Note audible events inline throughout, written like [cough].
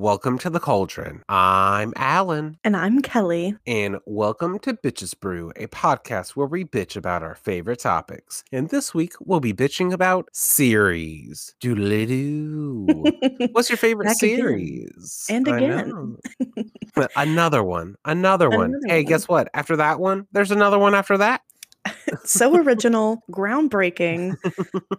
Welcome to the Cauldron. I'm Allen. And I'm Kelly. And welcome to Bitches Brew, a podcast where we bitch about our favorite topics. And this week we'll be bitching about series. Doodly doo. [laughs] What's your favorite Back again. series? And again. [laughs] another one. Another one. Another hey, guess what? After that one, there's another one after that. So original, groundbreaking.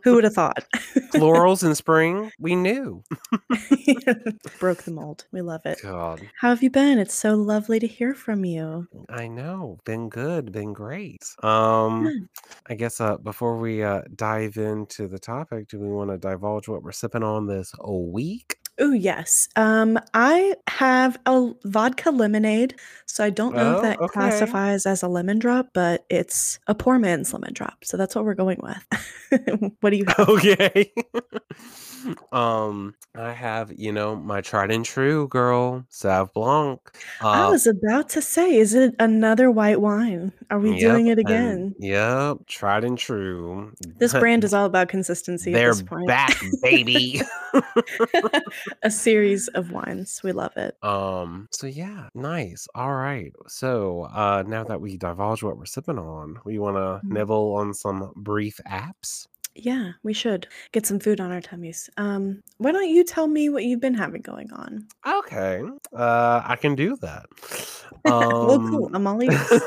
Who would have thought? Florals in spring. We knew. [laughs] Broke the mold. We love it. God. How have you been? It's so lovely to hear from you. I know. Been good. Been great. Um. I guess uh before we uh dive into the topic, do we want to divulge what we're sipping on this week? Oh yes. Um, I have a vodka lemonade, so I don't know Oh, if that okay. classifies as a lemon drop, but it's a poor man's lemon drop. So that's what we're going with. [laughs] what do you have? Okay. [laughs] um I have, you know, my tried and true girl, Sauv Blanc. I Uh was about to say, is it another white wine? Are we doing yep, it and again? yep, tried and true. This brand is all about consistency at They're this point. back, baby. [laughs] a series of wines. We love it. Um, so yeah, nice. All right. So uh now that we divulge what we're sipping on, we wanna Mm. nibble on some brief apps. Yeah, we should get some food on our tummies. Um, why don't you tell me what you've been having going on? Okay. Uh I can do that. [laughs] well, cool. Um I'm all [laughs] ears.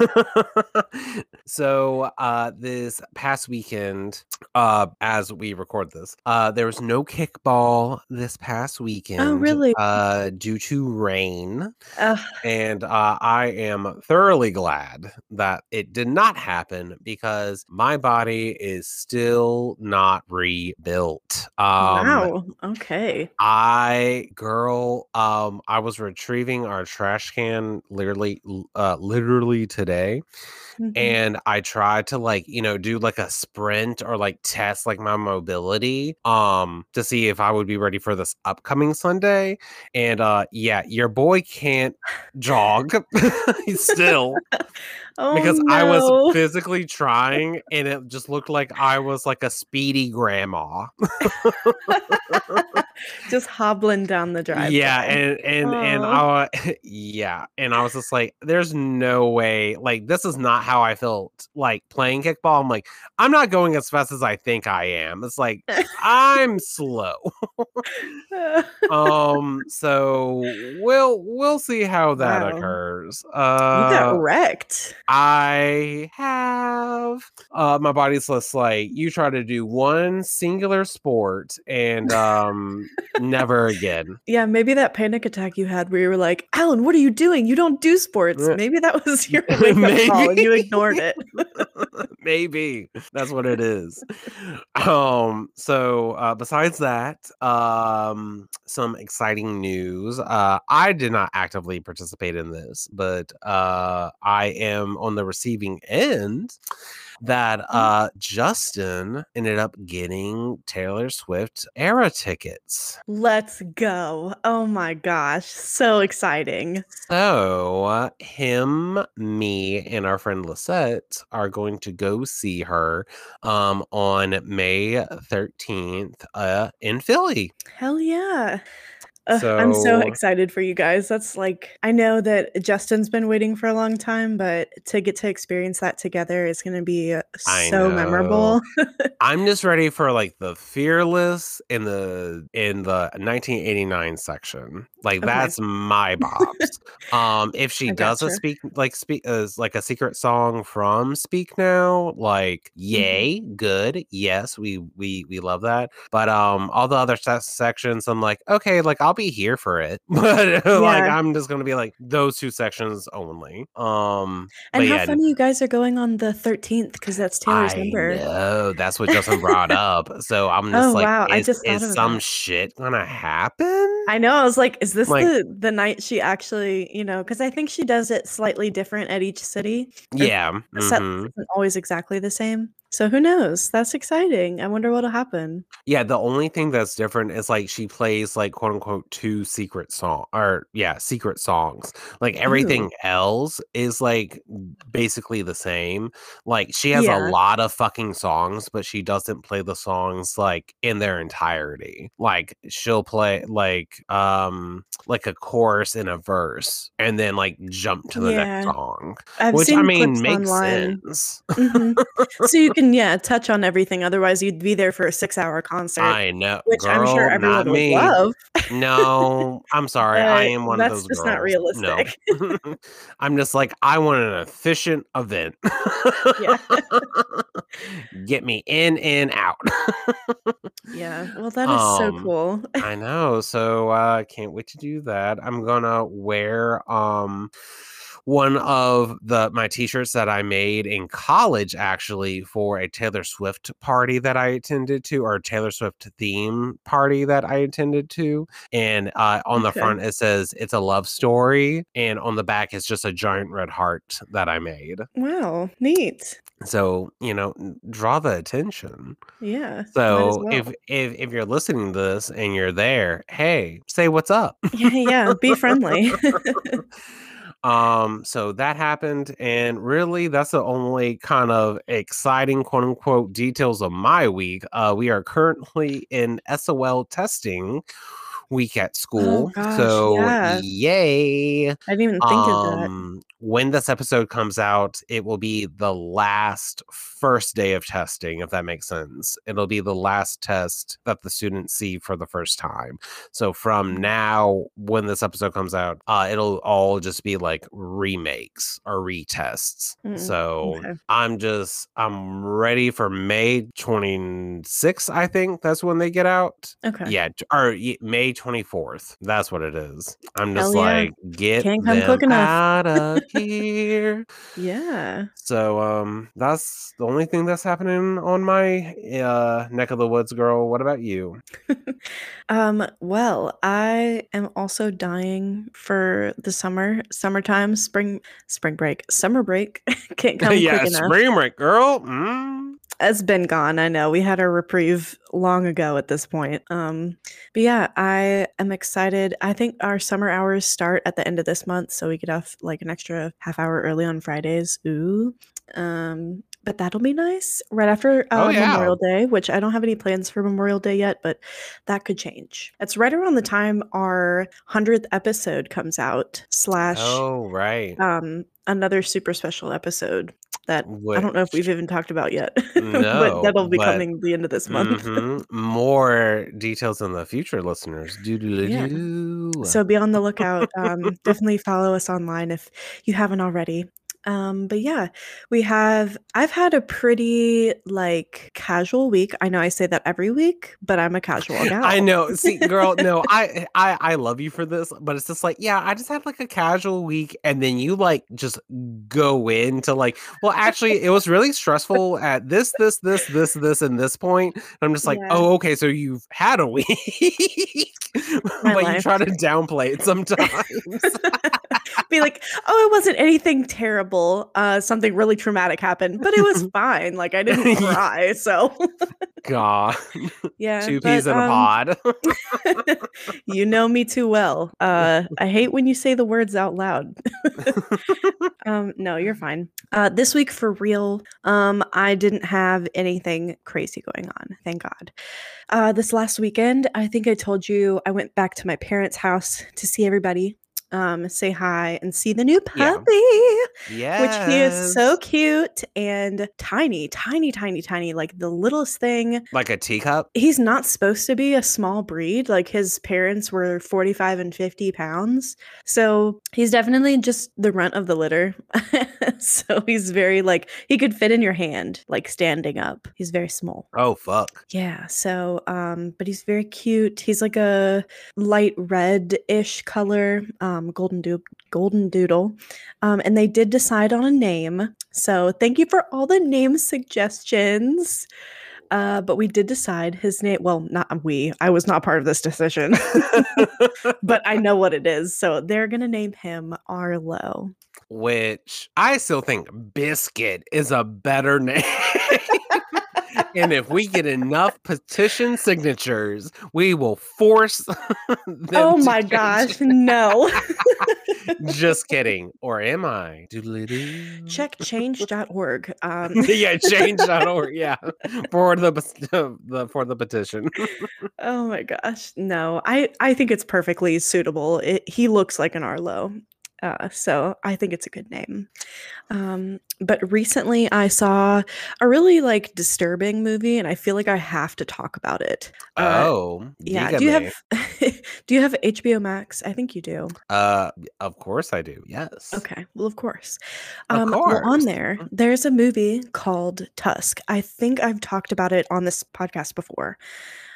so uh this past weekend, uh as we record this, uh there was no kickball this past weekend Oh, really? uh due to rain. And uh, I am thoroughly glad that it did not happen because my body is still not rebuilt. Um, wow. Okay. I, girl, um, I was retrieving our trash can literally, uh, literally today, Mhm. and I tried to like, you know, do like a sprint or like test like my mobility, um, to see if I would be ready for this upcoming Sunday. And uh, yeah, your boy can't [laughs] jog [laughs] still [laughs] oh, because I was [laughs] physically trying, and it just looked like I was like a speedy grandma. [laughs] just hobbling down the driveway. Yeah, and and and I, [laughs] yeah, and I was just like, "There's no way. Like, this is not how I felt like playing kickball." I'm like, I'm not going as fast as I think I am. It's like I'm slow. um, so we'll we'll see how that Wow. occurs. you got Uh, wrecked. I have uh my body's just like you try to do one singular sport and um never again. [laughs] Yeah, maybe that panic attack you had where you were like, Allen, what are you doing? You don't do sports. Maybe that was [laughs] your wake call and you ignored it. [laughs] Maybe that's what it is. Um so uh besides that, um some exciting news. Uh I did not actively participate in this, but uh I am on the receiving end that uh Justin ended up getting Taylor Swift era tickets. Let's go. Oh my gosh. So exciting. So uh, him, me, and our friend Lisette are going to go see her um on May 13th uh in Philly. Hell yeah. Ugh, I'm so So excited for you guys. That's like, I know that Justin's been waiting for a long time, but to get to experience that together is going to be uh, so memorable. [laughs] I'm just ready for like the fearless in the in the 1989 section. Like Okay. that's my bops. [laughs] um if she does a gotcha. speak like speak as like a secret song from Speak Now, like Mhm. yay, good. Yes, we we we love that. But um all the other se- sections I'm like, okay, like I'll be here for it. [laughs] But like Yeah. I'm just going to be like those two sections only. Um And but how yeah, funny you guys are going on the 13th because that's Taylor's I number. know that's what Justin brought [laughs] up. So I'm just Oh, like, wow. I is, just is some that. shit gonna happen? I know. I was like, is this Like, the the night she actually, you know, because I think she does it slightly different at each city. Her yeah. the set isn't always exactly the same. So who knows? That's exciting. I wonder what'll happen. Yeah, the only thing that's different is like she plays like quote unquote two secret song or yeah, secret songs. Like Ooh. everything else is like basically the same. Like she has a lot of fucking songs, but she doesn't play the songs like in their entirety. Like she'll play like um like a chorus and a verse and then like jump to the next song. I've Which I mean makes online. sense. Mhm. [laughs] So you can, yeah, touch on everything. Otherwise, you'd be there for a six-hour concert, I know, which I'm sure girl, everyone not would love. No, I'm sorry. I am one of those. that's just not girls. No. realistic. [laughs] I'm just like, I want an efficient event. Yeah. [laughs] Get me in and out. Yeah. Well, [laughs] that is so Um, cool. I know. So uh can't wait to do that. I'm gonna wear um one of the my t-shirts that I made in college actually for a Taylor Swift party that I attended to or a Taylor Swift theme party that I attended to and uh on the Okay. front it says it's a love story and on the back it's just a giant red heart that I made. Wow. Neat. So, you know, draw the attention. Yeah. So well. if if if you're listening to this and you're there, hey, say what's up. [laughs] Yeah. Yeah. Be friendly. [laughs] [laughs] um, so that happened, and really that's the only kind of exciting quote unquote details of my week. Uh we are currently in SOL testing week at Oh school. gosh. So Yeah. yay. I didn't even think of that. Um, when this episode comes out, it will be the last first day of testing, if that makes sense. It'll be the last test that the students see for the first time. So from now, when this episode comes out, uh, it'll all just be like remakes or retests. Mm, So okay. I'm just I'm ready for May 26th, I think that's when they get out. Okay. Yeah, or May 24th. That's what it is. I'm just yeah. like, get Can't come them out of [laughs] here. Yeah. So um that's the only thing that's happening on my uh neck of the woods, girl. What about you? [laughs] Um, well, I am also dying for the summer, summertime, spring, spring break, summer break. [laughs] Can't come yeah, quick enough. spring break, girl. Mm. It's been gone. I know we had our reprieve long ago at this point. Um, but yeah, I am excited. I think our summer hours start at the end of this month, so we could have like an extra half hour early on Fridays. Ooh. Um, but that'll be nice right after Oh uh, yeah. Memorial Day, which I don't have any plans for Memorial Day yet, but that could change. It's right around the time our hundredth episode comes out. Slash, Oh right. um, another super special episode that I don't know if we've even talked about yet, [laughs] but no, that'll be but coming the end of this month. mhm, more details in the future, listeners. Yeah. So be on the lookout. Um, definitely follow us online if you haven't already. Um, but yeah, we have. I've had a pretty like casual week. I know I say that every week, but I'm a casual now. [laughs] I know. See, girl, no, [laughs] I, I I love you for this, but it's just like, yeah, I just had like a casual week, and then you like just go into like, well, actually, it was really stressful at this, this, this, this, this, and this point. And I'm just like, Yeah. oh, okay, so you've had a [laughs] week, but you try to downplay it sometimes. [laughs] be like, oh, it wasn't anything terrible. Uh, something really traumatic happened, but it was [laughs] fine. Like I [laughs] didn't cry. So God, yeah, two peas in a um, pod. you know me too well. Uh, I hate when you say the words out loud. um, no, you're fine. Uh, this week for real, um, I didn't have anything crazy going on. Thank God. Uh, this last weekend, I think I told you I went back to my parents' house to see everybody, um, say hi, and see the new Yeah. puppy yes, which he is so cute and tiny, tiny, tiny, tiny, like the littlest thing. like a teacup. He's not supposed to be a small breed. Like his parents were 45 and 50 pounds. So he's definitely just the runt of the litter. [laughs] so he's very like, he could fit in your hand, like standing up. He's very small. Oh fuck. Yeah. So, um, but he's very cute. He's like a light red-ish color, um, golden do- golden doodle. Um, and they did decide on a name. So thank you for all the name suggestions. Uh, but we did decide his name. Well, not we. I was not part of this decision, [laughs] but I know what it is. So they're gonna name him Arlo. Which I still think Biscuit is a better [laughs] name. And if we get enough petition signatures, we will force [laughs] them oh my gosh, no. [laughs] Just kidding. Or am I? Doodly-doo. Check change.org. Um, [laughs] yeah, change.org. Yeah. For the, the for the petition. oh my gosh, no. I I think it's perfectly suitable. It, he looks like an Arlo. Uh, so I think it's a good name. Um, but recently I saw a really like disturbing movie, and I feel like I have to talk about it. Uh, oh. yeah. Do you have [laughs] Do you have HBO Max? I think you do. Uh of course I do. Yes. Okay. Well, of course. Of Um, well, on there, there's a movie called Tusk. I think I've talked about it on this podcast before.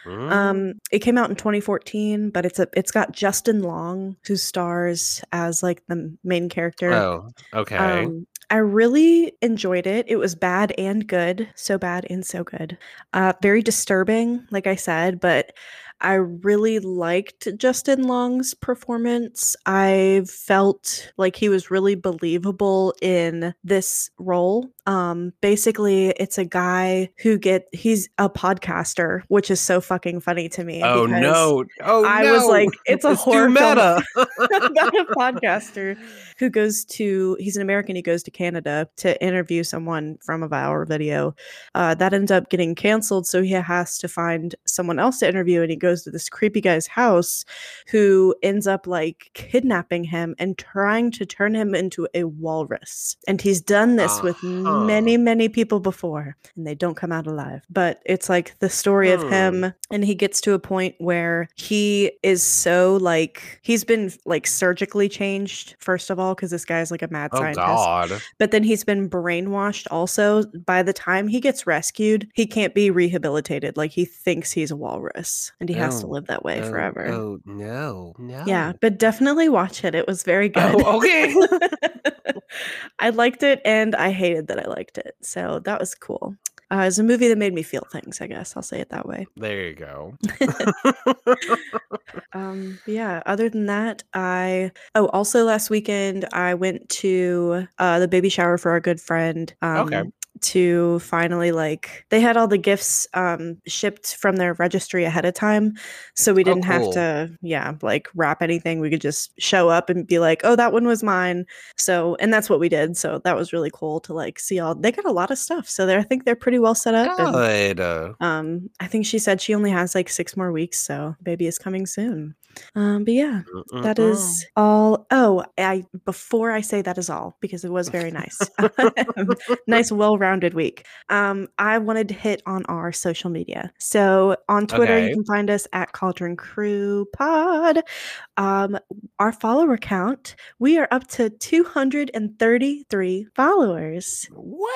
Mm. Um, it came out in 2014, but it's a it's got Justin Long who stars as like the main character. Oh, okay. Um, I really enjoyed it. It was bad and good, so bad and so good. Uh, very disturbing, like I said, but I really liked Justin Long's performance. I felt like he was really believable in this role. Um, basically, it's a guy who get he's a podcaster, which is so fucking funny to me. oh no. Oh I no. was like, it's [laughs] a horror meta. [laughs] about a podcaster who goes to he's an American. He goes to Canada to interview someone from a Vower video. Uh, that ends up getting canceled, so he has to find someone else to interview, and he goes to this creepy guy's house, who ends up like kidnapping him and trying to turn him into a walrus. And he's done this with Uh-huh. many, many people before, and they don't come out alive. But it's like the story of Hmm. him, and he gets to a point where he is so like he's been like surgically changed first of all because this guy's like a mad Oh scientist god. but then he's been brainwashed also by the time he gets rescued he can't be rehabilitated like he thinks he's a walrus and he has to Oh, live that way Oh, forever Oh no. No. yeah but definitely watch it it was very good Oh, okay. [laughs] [laughs] i liked it and i hated that i liked it so that was cool uh, it's a movie that made me feel things i guess i'll say it that way there you go. [laughs] Um, yeah, other than that, I oh, also last weekend I went to uh the baby shower for our good friend. Um Okay. To finally like they had all the gifts um shipped from their registry ahead of time. So we Oh, didn't have cool. to, yeah, like wrap anything. We could just show up and be like, oh, that one was mine. So and that's what we did. So that was really cool to like see all they got a lot of stuff. So they're I think they're pretty well set up. And uh, um, I think she said she only has like six more weeks, so baby is coming soon. Um, but yeah, that mm-mm-mm. all. Oh, I before I say that is all because it was [laughs] very nice, [laughs] nice, well-rounded week. Um, I wanted to hit on our social media. So on Twitter, Okay. you can find us at Cauldron Crew Pod. Um, our follower count, we are up to 233 followers. Wow.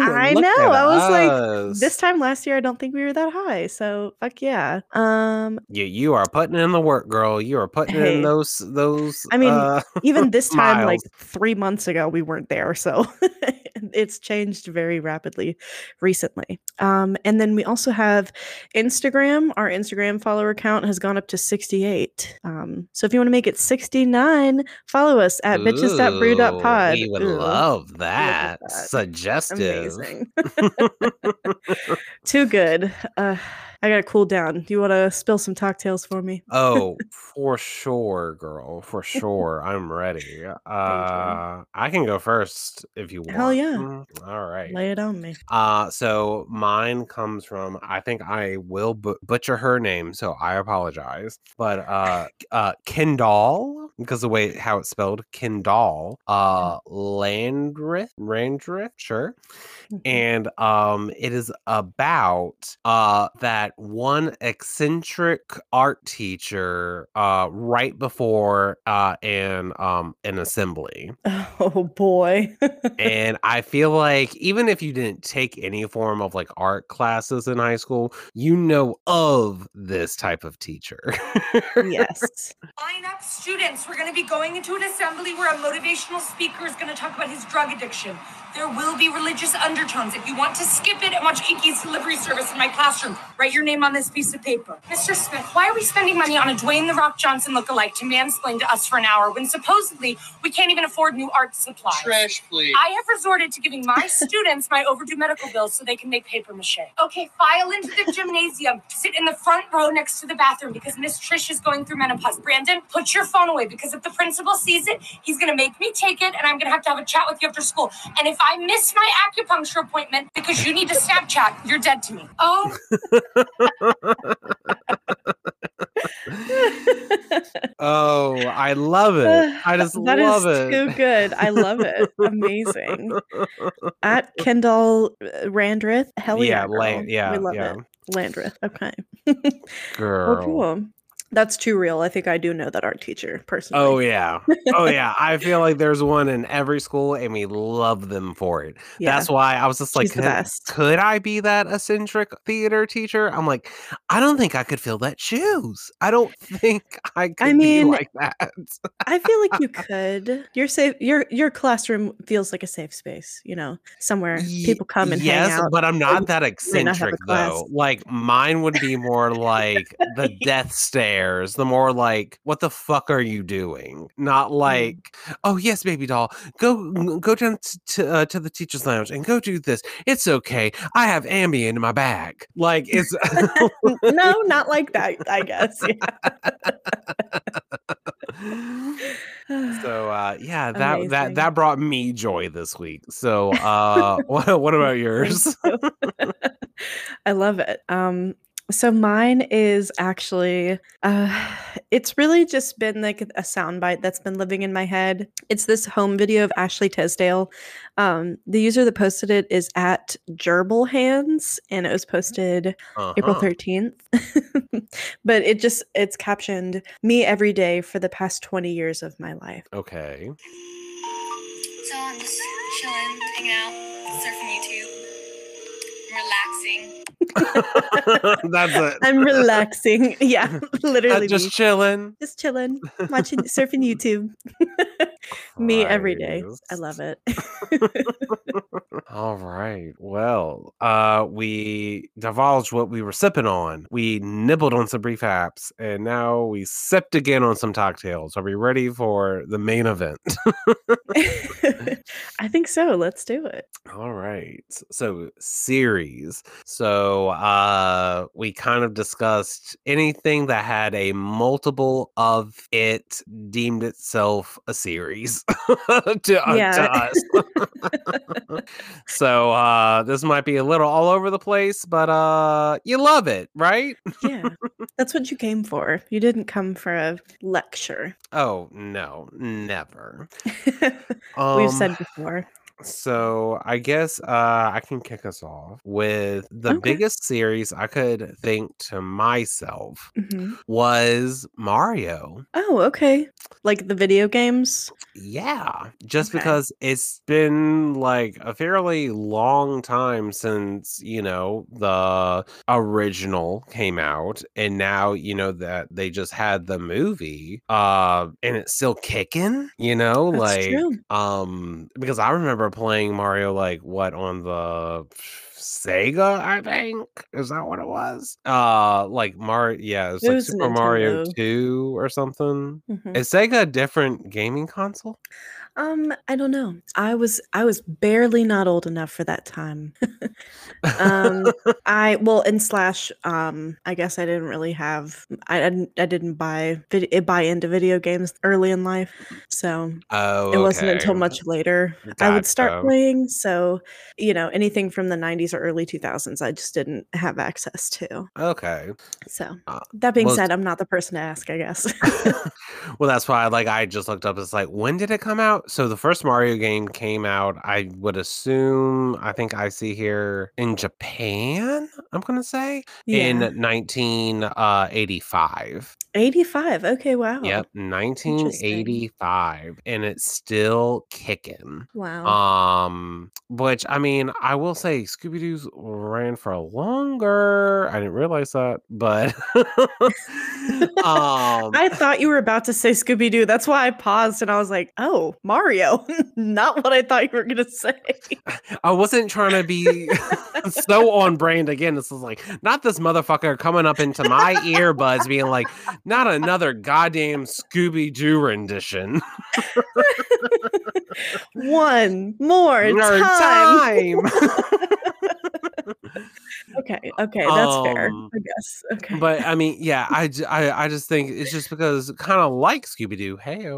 I look know, I was like. This time last year, I don't think we were that high. So fuck yeah. Um, You you are putting in the work, girl. You are putting Hey. in those those. I mean, uh, even this [laughs] time, like three months ago, we weren't there. So [laughs] it's changed very rapidly recently. Um, and then we also have Instagram. Our Instagram follower count has gone up to 68. Um, so if you want to make it 69, follow us at bitches.brew.pod. Ooh, We would Ooh, love that. that. Suggestive. Amazing. [laughs] Too good. Uh, I gotta cool down. Do you want to spill some cocktails for me? oh, [laughs] for sure, girl. For [laughs] sure. I'm ready. Uh I can go first if you want. Hell yeah. Mm, All right. Lay it on me. Uh so mine comes from I think I will bu- butcher her name, so I apologize. But uh [laughs] uh Kendall, because the way how it's spelled, Kendall, uh Landrith, Randrith, sure. Mhm. And um it is about uh that one eccentric art teacher uh right before uh an um an assembly. [laughs] Oh boy. [laughs] And I feel like even if you didn't take any form of like art classes in high school, you know of this type of teacher. yes. [laughs] Line up Students, we're going to be going into an assembly where a motivational speaker is going to talk about his drug addiction. There will be religious undertones. If you want to skip it and watch Kiki's delivery service in my classroom, write your name on this piece of paper. Mr. Smith, why are we spending money on a Dwayne The Rock Johnson lookalike to mansplain to us for an hour when supposedly we can't even afford new art supplies? Trish, please. I have resorted to giving my [laughs] students my overdue medical bills so they can make paper mache. Okay, file into the gymnasium. Sit in the front row next to the bathroom because Miss Trish is going through menopause. Brandon, put your phone away because if the principal sees it, he's gonna make me take it and I'm gonna have to have a chat with you after school. And if I miss my acupuncture appointment because you need to Snapchat, you're dead to me. [laughs] Oh, [laughs] Oh, I love it. I just That love it. That is too good. I love it. Amazing. At [laughs] Kendall uh, Randrith. Hell yeah. Yeah, la- yeah, We love yeah. it. Landrith. Okay. [laughs] Girl. Well, cool. That's too real. I think I do know that art teacher personally. Oh yeah. Oh yeah. I feel like there's one in every school and we love them for it. [laughs] yeah. That's why I was just like, could, could I be that eccentric theater teacher? I'm like, I don't think I could fill that shoes. I don't think I could be mean, like that. I feel like you [laughs] could. Your safe your your classroom feels like a safe space, you know, somewhere people come and yes, hang out. but I'm not that not have a eccentric though. Like mine would be more like the death the more like, what the fuck are you doing? Not Mm. like, oh yes, baby doll, go go down t- to uh, to the teachers' lounge and go do this. It's okay. I have Ambien in my bag. Like it's [laughs] no, not like that, I guess. Yeah. so uh yeah that that Amazing. that brought me joy this week so [laughs] uh [laughs] what, what about yours I love it. Um, so mine is actually, uh, it's really just been like a soundbite that's been living in my head. It's this home video of Ashley Tisdale. Um, the user that posted it is at Gerbil Hands, and it was posted April Uh-huh. 13th. [laughs] but it just it's captioned me every day for the past 20 years of my life. okay So I'm just chilling, hanging out, surfing YouTube, relaxing. [laughs] that's it [laughs] I'm relaxing. Yeah, [laughs] literally just chilling just chilling, watching, surfing YouTube. Me every day. I love it. All right. Well, uh, we divulged what we were sipping on. We nibbled on some brief apps, and now we sipped again on some cocktails. Are we ready for the main event? I think so. Let's do it. All right. So series. So uh we kind of discussed anything that had a multiple of it deemed itself a series [laughs] to, uh, to us. [laughs] so uh this might be a little all over the place, but uh you love it, right? Yeah, that's what you came for. You didn't come for a lecture. Oh no, never. [laughs] We've Um, said before. So I guess uh, I can kick us off with the Okay. biggest series I could think to myself Mhm. was Mario. Oh, okay. Like the video games. Yeah, just Okay. because it's been like a fairly long time since, you know, the original came out and now, you know, that they just had the movie uh and it's still kicking, you know, That's like true. um because I remember playing Mario like what on the Sega, I think. Is that what it was? Uh like Mario yeah, it was It like Super Mario 2 or something. Mhm. Is Sega a different gaming console? Um, I don't know. I was I was barely not old enough for that time. [laughs] um, [laughs] I well, in slash, um, I guess I didn't really have. I didn't. I didn't buy vid- buy into video games early in life, so oh, it wasn't until much later I would start playing. So, you know, anything from the '90s or early 2000s, I just didn't have access to. Okay. So, Uh, that being well, said, I'm not the person to ask. I guess. [laughs] well, that's why like I just looked up. It's like when did it come out? so the first Mario game came out, I would assume, I think I see here in Japan, I'm going to say, in 1985. 85. Okay, wow. Yep, 1985. And it's still kicking. Wow. Um, which I mean, I will say Scooby Doo's ran for longer. I didn't realize that, but [laughs] [laughs] um, I thought you were about to say Scooby Doo. That's why I paused and I was like, oh, Mario. [laughs] Not what I thought you were going to say. I wasn't trying to be so on brand again. This is like not this motherfucker coming up into my earbuds being like, not another goddamn Scooby Doo rendition. One more More time. time. Okay, okay, that's fair. Um, I guess. Okay. but I mean, yeah, I, I, I just think it's just because kind of like Scooby Doo, hey,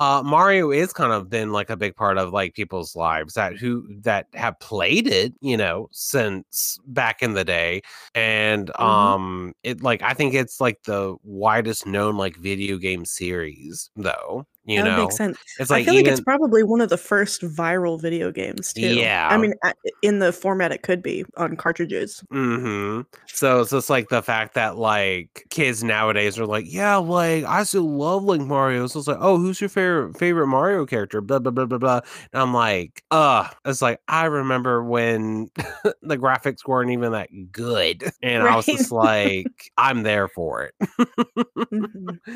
uh, Mario is kind of been like a big part of like people's lives that who that have played it, you know, since back in the day, and Mhm. um, it like I think it's like the widest known like video game series, though. You that know, makes sense. it's I like feel like it's probably one of the first viral video games too. Yeah. I mean, in the format it could be on cartridges. hmm So it's just like the fact that like kids nowadays are like, yeah, like I still love like Mario. So it's like, oh, who's your favorite favorite Mario character? Blah blah blah blah blah. And I'm like, uh, it's like I remember when [laughs] the graphics weren't even that good, and I was just like, I'm there for it. Mhm. [laughs]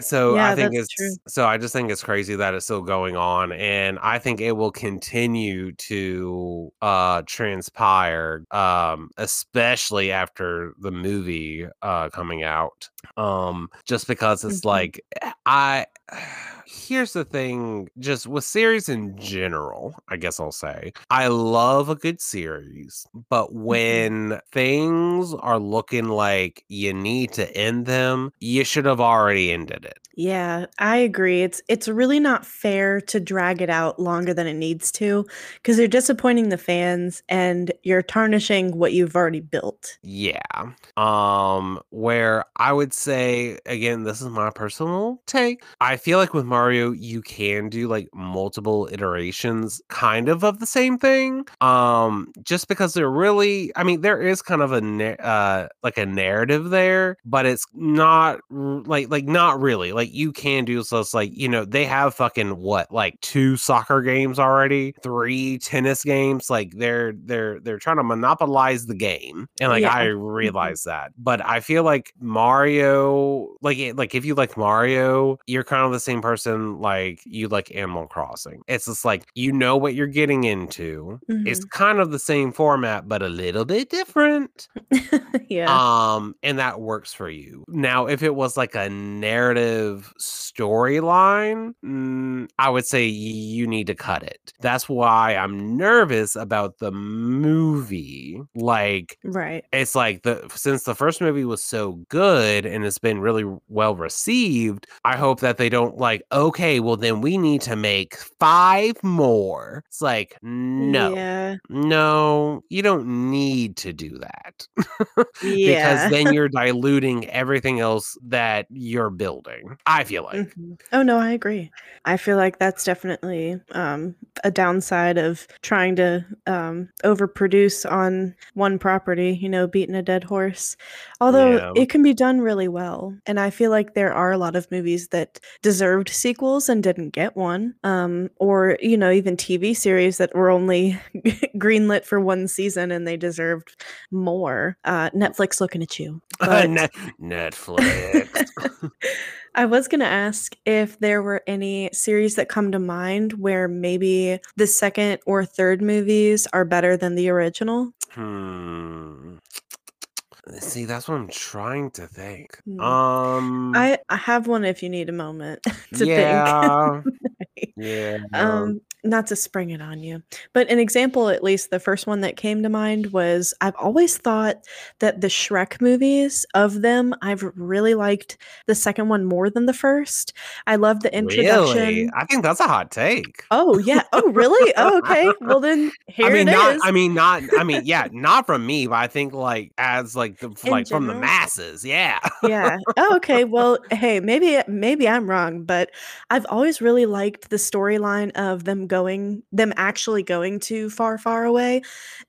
So Yeah, I think it's true. so I just think it's crazy that it's still going on and I think it will continue to uh transpire um especially after the movie uh coming out. Um just because it's Mhm. like I here's the thing just with series in general, I guess I'll say. I love a good series, but when things are looking like you need to end them, you should have already ended it. Yeah, I agree. It's it's really not fair to drag it out longer than it needs to because you're disappointing the fans and you're tarnishing what you've already built. Yeah. Um where I would say again this is my personal take. I feel like with Mario you can do like multiple iterations kind of of the same thing. Um just because they're really I mean there is kind of a uh like a narrative there, but it's not like like not really. Like you can do so it's like, you know, they have fucking what like two soccer games already, three tennis games, like they're they're they're trying to monopolize the game. And like Yeah. I realize that. But I feel like Mario like it- like if you like Mario, you're kind of the same person like you like Animal Crossing. It's just like you know what you're getting into. It's kind of the same format but a little bit different. [laughs] Yeah. Um, and that works for you. Now, if it was like a narrative storyline, mm, I would say you need to cut it. That's why I'm nervous about the movie. Like, right. it's like the since the first movie was so good and it's been really well received, I hope that they don't like, okay, well then we need to make five more. It's like, no. Yeah. No, you don't need to do that. [laughs] Yeah. because then [laughs] you're diluting everything else that you're building. I feel like. Mhm. Oh no, I agree. I feel like that's definitely um, a downside of trying to um, overproduce on one property. You know, beating a dead horse. Although Yeah. it can be done really well, and I feel like there are a lot of movies that deserved sequels and didn't get one, um, or you know, even TV series that were only [laughs] greenlit for one season and they deserved more. Uh, Netflix looking at you. [laughs] But- Net- Netflix. [laughs] I was going to ask if there were any series that come to mind where maybe the second or third movies are better than the original. hmm. See, that's what I'm trying to think. Hmm. Um. I, I have one if you need a moment [laughs] to yeah. think. yeah. [laughs] um, not to spring it on you, but an example, at least the first one that came to mind was I've always thought that the Shrek movies of them, I've really liked the second one more than the first. I love the introduction. Really? I think that's a hot take. Oh yeah. Oh really? Oh okay. Well then [laughs] here I mean, it not. is. I mean, not. I mean, yeah, not from me, but I think like as like the In like from the masses. Yeah. yeah. [laughs] Oh, okay. Well, hey, maybe maybe I'm wrong, but I've always really liked the storyline of them going, them actually going to far, far away,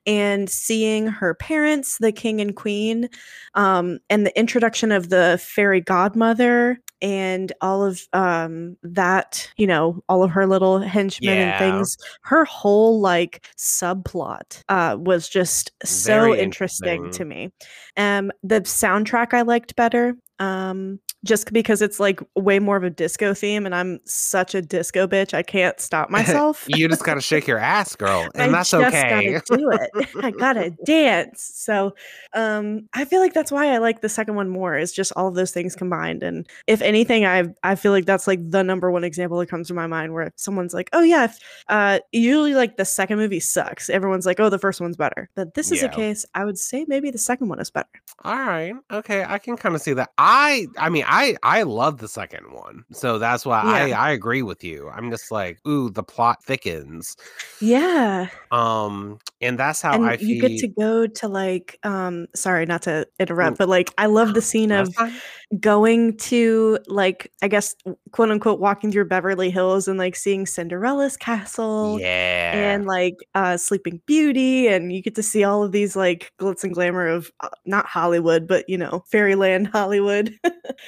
and seeing her parents, the king and queen, um, and the introduction of the fairy godmother and all of um that you know all of her little henchmen Yeah. and things her whole like subplot uh was just so Very interesting, interesting. to me um the soundtrack i liked better um just because it's like way more of a disco theme and i'm such a disco bitch i can't stop [laughs] myself you just gotta shake your ass, girl, [laughs] and I that's just okay. gotta do it. [laughs] I gotta dance. So, um, I feel like that's why I like the second one more. Is just all of those things combined. And if anything, I I feel like that's like the number one example that comes to my mind where someone's like, "Oh yeah," if, uh, usually like the second movie sucks. Everyone's like, "Oh, the first one's better." But this is a case. I would say maybe the second one is better. All right. Okay. I can kind of see that. I I mean, I I love the second one. So that's why I Yeah. I agree with you. I'm just like, ooh, the plot thickens. Yeah, Um and that's how and I you feel get to go to like, um, sorry, not to interrupt, but like, I love the [gasps] scene of. Going to like I guess quote unquote walking through Beverly Hills and like seeing Cinderella's castle Yeah. and like uh Sleeping Beauty and you get to see all of these like glitz and glamour of uh, not Hollywood but you know fairyland Hollywood.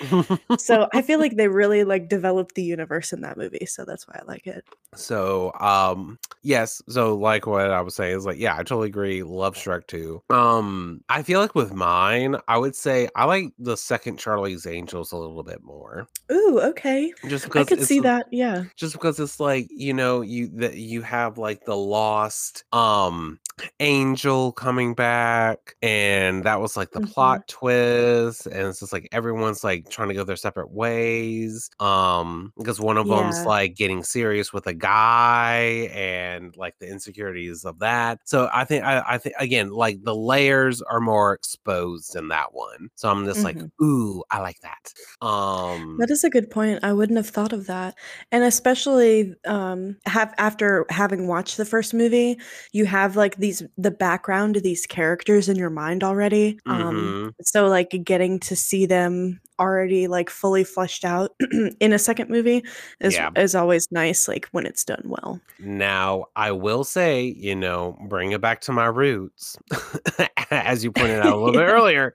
[laughs] so I feel like [laughs] they really like developed the universe in that movie so that's why I like it. So, um, yes. So, like what I was saying is like, yeah, I totally agree. Love Shrek 2. Um, I feel like with mine, I would say I like the second Charlie's Angels a little bit more, Ooh, okay. just because I could see that. Yeah. just because it's like you know you that you have like the lost um angel coming back and that was like the Mhm. plot twist and it's just like everyone's like trying to go their separate ways um because one of them's like getting serious with a guy and like the insecurities of that so i think i, I think again like the layers are more exposed in that one so i'm just like Mhm. ooh i like that um That is a good point. I wouldn't have thought of that. And especially um have after having watched the first movie, you have like these the background to these characters in your mind already. Um Mhm. so like getting to see them already like fully fleshed out [clears throat] in a second movie is Yeah. is always nice like when it's done well. Now, I will say, you know, bring it back to my roots, [laughs] as you pointed out a little bit [laughs] earlier.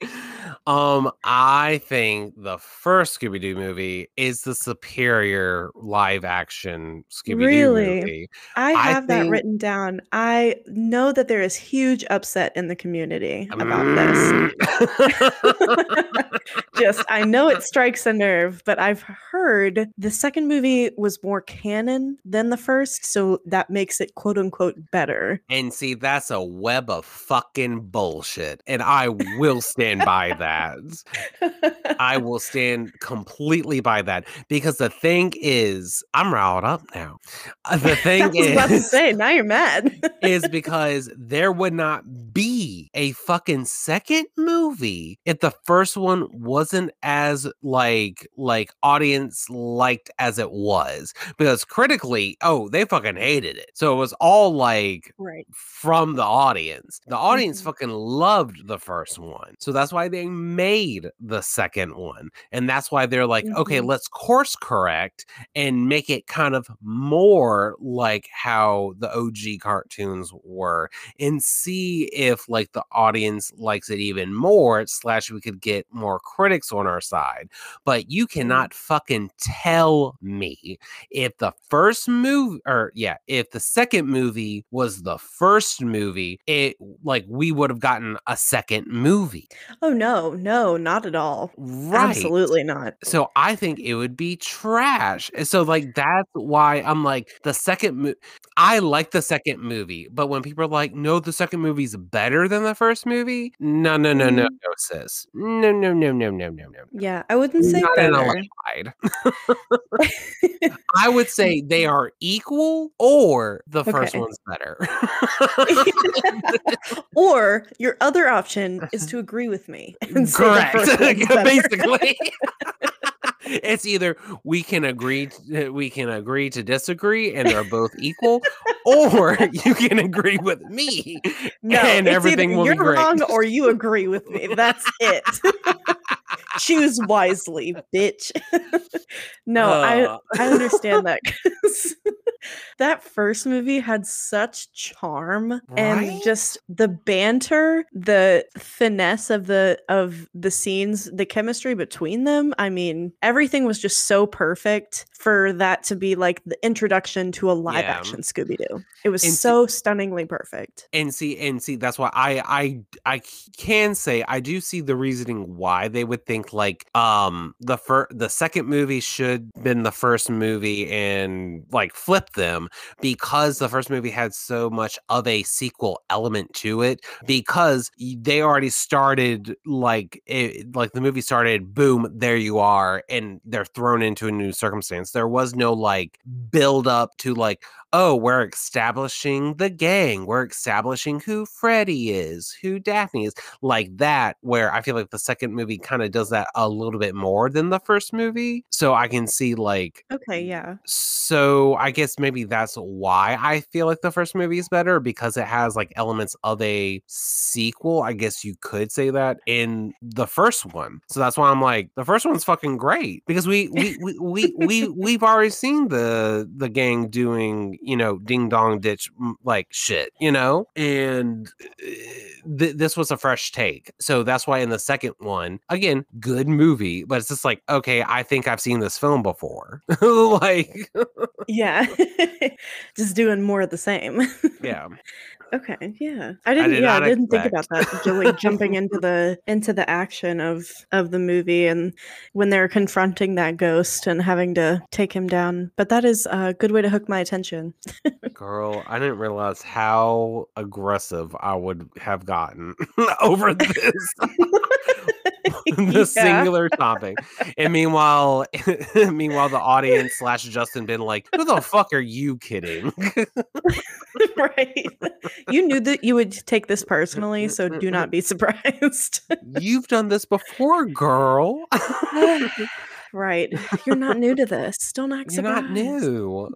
Um, I think the first Scooby Doo movie is the superior live action Scooby Doo Really? movie. I I have that think- written down. I know that there is huge upset in the community about this. Mm. [laughs] just I know it strikes a nerve, but I've heard the second movie was more canon than the first, so that makes it quote unquote better. and see, that's a web of fucking bullshit. And I will stand by that. [laughs] I will stand completely by that because the thing is, I'm riled up now. Uh, The [laughs] I thing was about to is, say, now you're mad. is [laughs] because there would not be a fucking second movie if the first one wasn't as like like audience liked as it was because critically oh they fucking hated it so it was all like right. from the audience. The audience Mhm. fucking loved the first one. So that's why they made the second one. And that's why they're like, okay, Mhm. let's course correct and make it kind of more like how the OG cartoons were and see if like the audience likes it even more, slash, we could get more critics on our side. But you cannot fucking tell me if the first movie or yeah if the second movie was the first movie it like we would have gotten a second movie Oh no, no, not at all. right Absolutely not. so i think it would be trash And so like that's why i'm like the second mo- i like the second movie but when people are like no the second movie's better than the first movie no no no no Mhm. no sis no no no no no no no Yeah, I wouldn't say Not better. [laughs] [laughs] I would say they are equal or the first Okay. one's better. [laughs] or your other option is to agree with me and Correct. [laughs] Basically. [laughs] it's either we can agree t- we can agree to disagree and they're both equal or [laughs] you can agree with me No, and everything will be you're great. wrong or you agree with me. That's it. Choose wisely, bitch. no, Uh, I I understand that that first movie had such charm Right? and just the banter, the finesse of the of the scenes, the chemistry between them. I mean, everything was just so perfect for that to be like the introduction to a live Yeah. action Scooby Doo. It was And see- so stunningly perfect. and see and see that's why I I I can say i do see the reasoning why they would think like um the first the second movie should been the first movie and like flip them because the first movie had so much of a sequel element to it because they already started like it, like the movie started boom there you are and they're thrown into a new circumstance. There was no like build up to like oh, we're establishing the gang. We're establishing who Freddy is, who Daphne is, like that, where I feel like the second movie kind of does that a little bit more than the first movie. So I can see, like, Okay, yeah. so I guess maybe that's why I feel like the first movie is better because it has like elements of a sequel. I guess you could say that in the first one. So that's why I'm like, the first one's fucking great because we we we we, we [laughs] we've already seen the the gang doing you know ding dong ditch like shit, you know, and uh, th- this was a fresh take. So that's why in the second one, again, good movie, but it's just like okay, I think I've seen this film before, [laughs] like. Yeah. [laughs] [laughs] just doing more of the same. yeah Okay, yeah. I didn't did yeah, I didn't think about that. Like jumping into [laughs] the into the action of of the movie and when they're confronting that ghost and having to take him down. But that is a good way to hook my attention. [laughs] girl i didn't realize how aggressive i would have gotten [laughs] over this [laughs] [laughs] the Yeah. singular topic and meanwhile [laughs] meanwhile the audience slash justin been like who the fuck are you kidding right. You knew that you would take this personally, so do not be surprised. you've done this before girl right. You're not new to this. Don't act you're not new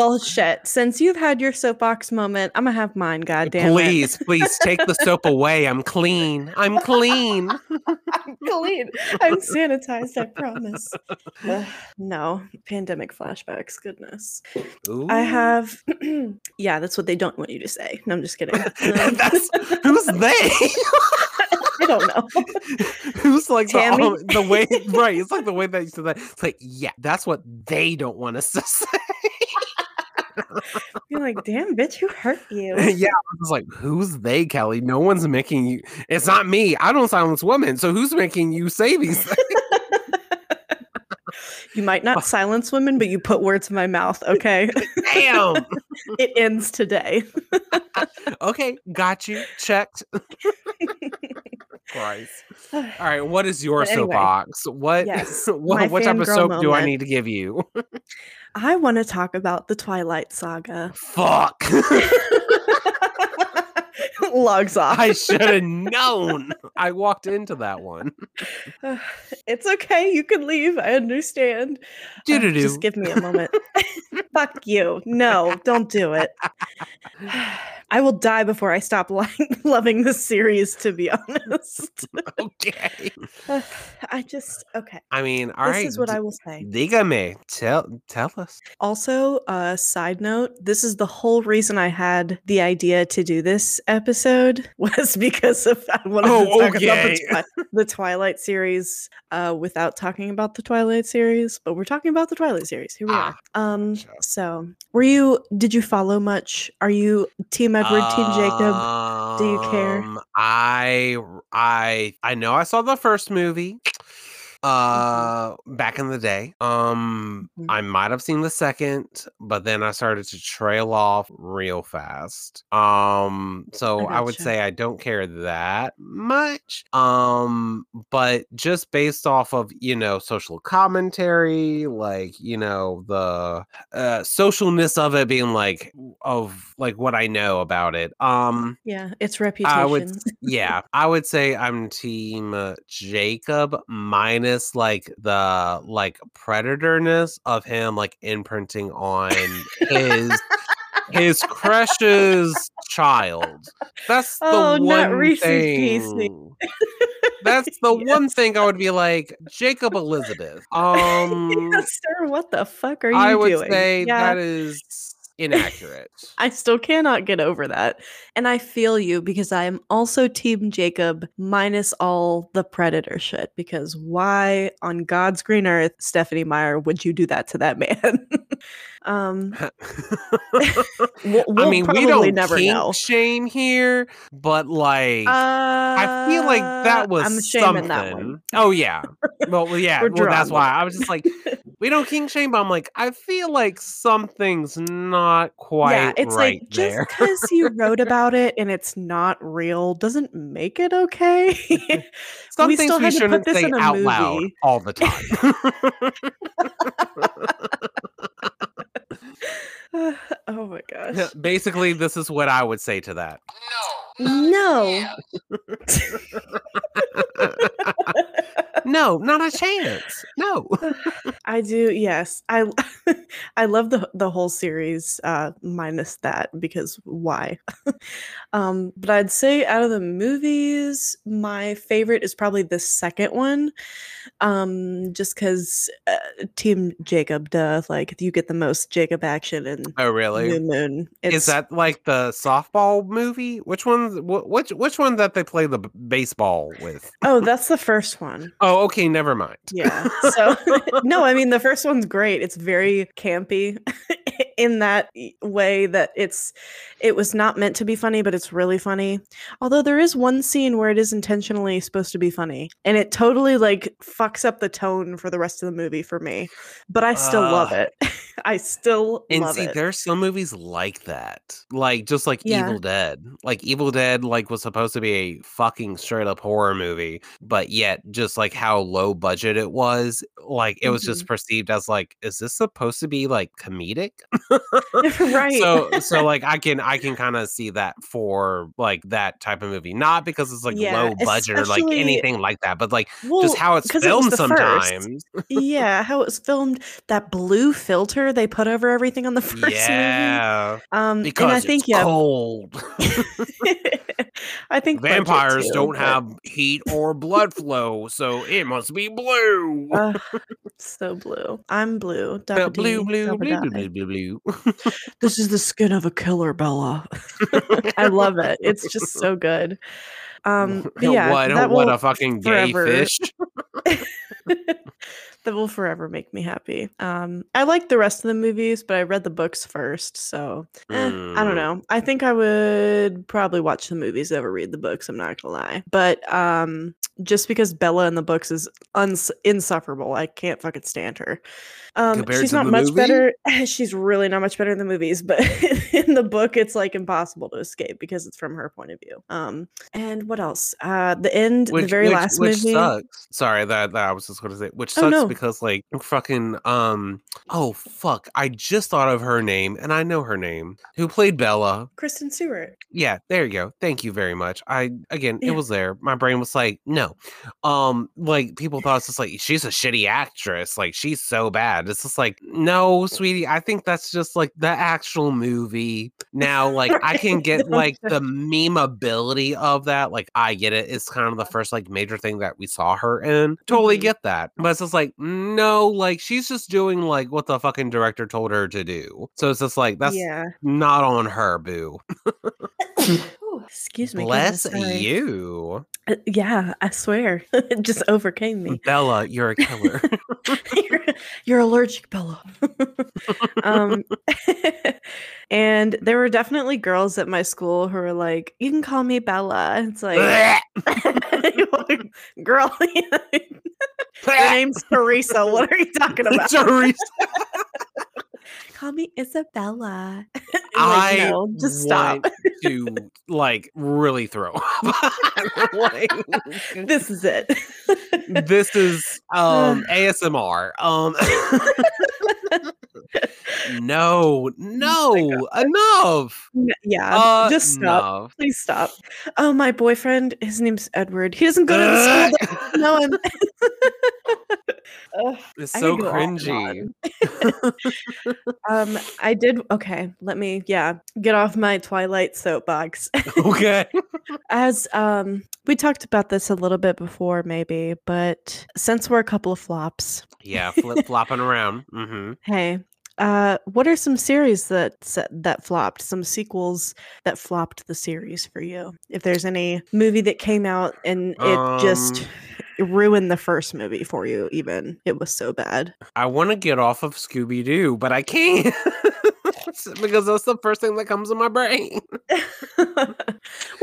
Well, shit. Since you've had your soapbox moment, I'm gonna have mine. God damn please please take the soap [laughs] away i'm clean i'm clean I'm clean. I'm sanitized. I promise. [sighs] No pandemic flashbacks. Goodness. I have. [clears throat] yeah, that's what they don't want you to say. No, I'm just kidding. [laughs] Um, who's they? [laughs] I don't know. who's like the, Tammy? the way right? It's like the way that you said that. It's like yeah, that's what they don't want us to say. [laughs] You're like, damn, bitch, who hurt [laughs] you? yeah, I was like, who's they, Kelly? No one's making you. It's not me. I don't silence women. So who's making you say these things? [laughs] You might not silence women, but you put words in my mouth. Okay, Damn. it ends today. okay, got you. Checked. Christ. [sighs] All right, what is your anyway, soapbox? What yes, what, what type of soap do I need to give you? I want to talk about the Twilight Saga. Fuck. [laughs] [laughs] Logs off. I [laughs] should have known. I walked into that one. [sighs] it's okay. You can leave. I understand. Uh, just give me a moment. [laughs] Fuck you. No, don't do it. [sighs] I will die before I stop [laughs] loving this series, to be honest. Okay. [sighs] I just, okay. I mean, all this right. is what d- I will say. Dígame. Tell tell us. Also, uh, side note, this is the whole reason I had the idea to do this episode [laughs] was because of I wanted to Oh, talk about the, Twi- the Twilight series uh, without talking about the Twilight series, but we're talking about the Twilight series. Here we Ah, are. Um, gotcha. so were you? Did you follow much? Are you Team Edward, Team Jacob? Do you care? Um, I I I know I saw the first movie. Uh back in the day. Um Mhm. I might have seen the second, but then I started to trail off real fast. Um so I, would gotcha. say I don't care that much. Um but just based off of, you know, social commentary, like, you know, the uh socialness of it being like of like what I know about it. Um Yeah, its reputation I would, yeah, I would say I'm team uh, Jacob minus like the like predatorness of him like imprinting on his his crush's child. That's the Oh, one thing. That's [laughs] the Yes. one thing I would be like Jacob Elizabeth. [laughs] Um, Yes, sir, what the fuck are you I would doing? say yeah, that is inaccurate. [laughs] I still cannot get over that. And I feel you because I am also Team Jacob minus all the predator shit. Because why on God's green earth, Stephenie Meyer, would you do that to that man? [laughs] um, we'll, [laughs] we'll I mean, we don't never kink know. shame here, but like, Uh, I feel like that was I'm something. that one. Oh yeah, well, well, yeah, well, that's why I was just like, we don't king shame, but I'm like, I feel like something's not quite yeah, it's right like there. just because you wrote [laughs] about it and it's not real doesn't make it okay. [laughs] [laughs] Some we things still we had to put shouldn't this say out loud all the time. oh my gosh. Basically, this is what I would say to that. No. No, not a chance. No. [laughs] I do, yes. I [laughs] I love the the whole series, uh, minus that because why? [laughs] um, but I'd say out of the movies, my favorite is probably the second one. Um, just because uh, Team Jacob, duh, like you get the most Jacob action in Oh, really? New Moon. Is that like the softball movie? Which one's wh- which which one that they play the baseball with? Oh, that's the first one. Oh, Oh, okay, never mind. Yeah. So [laughs] no, I mean the first one's great. It's very campy [laughs] in that way that it's it was not meant to be funny, but it's really funny. Although there is one scene where it is intentionally supposed to be funny, and it totally like fucks up the tone for the rest of the movie for me. But I still love it. [laughs] I still And love see, it. there are some movies like that, like just like Yeah. Evil Dead. Like Evil Dead, like was supposed to be a fucking straight up horror movie, but yet just like how low budget it was, like it was Mm-hmm. just perceived as like, is this supposed to be like comedic? [laughs] [laughs] right. so so like i can i can kind of see that for like that type of movie not because it's like Yeah, low budget or like anything like that but like well, just how it's filmed first. sometimes yeah, how it was filmed, that blue filter they put over everything on the [laughs] first movie. yeah Um, because and I think it's yeah, cold [laughs] I think vampires too, don't but, have heat or blood flow so it must be blue uh, so blue. I'm blue. Dabba blue dee, blue dabba blue blue blue blue This is the skin of a killer, Bella. [laughs] I love it. It's just so good. [laughs] Um, yeah, what, that what a fucking gay forever- fish [laughs] that will forever make me happy. Um, I like the rest of the movies, but I read the books first, so eh, I Mm. don't know. I think I would probably watch the movies over read the books. I'm not gonna lie, but um, just because Bella in the books is uns- insufferable, I can't fucking stand her. Um, she's not much movie? better. [laughs] She's really not much better in the movies, but [laughs] in the book, it's like impossible to escape because it's from her point of view. Um, and what else? Uh, the end, the very which, last which movie. sucks. Sorry, that, that I was just going to say, which Oh, no. Because like fucking um oh fuck, I just thought of her name and I know her name. Who played Bella? Kristen Stewart. Yeah, there you go. Thank you very much. I again, Yeah. it was there. My brain was like, no. Um, like people thought it's just like she's a shitty actress. Like she's so bad. It's just like, no, sweetie. I think that's just like the actual movie. Now, [laughs] like I can get like the memeability of that. Like I get it. It's kind of the first like major thing that we saw her in. Totally Mhm. get that. But it's just like, no, like she's just doing like what the fucking director told her to do. So it's just like that's yeah. not on her, boo. [coughs] Ooh, excuse me. Bless goodness, you. Uh, yeah, I swear. [laughs] it just overcame me. Bella, you're a killer. [laughs] you're, you're allergic, Bella. [laughs] um, and there were definitely girls at my school who were like, "You can call me Bella." It's like, [laughs] girl, [laughs] Her name's Teresa. What are you talking [laughs] about? Teresa. Call me Isabella. Like, I no, just stop. to like really throw up. Like, This is it. this is um ASMR. Um No, no, enough. Yeah, Uh, just stop. enough. Please stop. Oh, my boyfriend, his name's Edward. He doesn't go to the school that I know him. Ugh, It's so could go on and cringy. [laughs] um, I did okay. Let me, yeah, get off my Twilight soapbox. [laughs] okay. [laughs] As um, we talked about this a little bit before, maybe, but since we're a couple of flops, Yeah, flip flopping around. hmm hey, uh, what are some series that that flopped? Some sequels that flopped the series for you? If there's any movie that came out and it just Um, ruined the first movie for you, even it was so bad. I want to get off of Scooby Doo, but I can't [laughs] [laughs] because that's the first thing that comes in my brain. [laughs] well,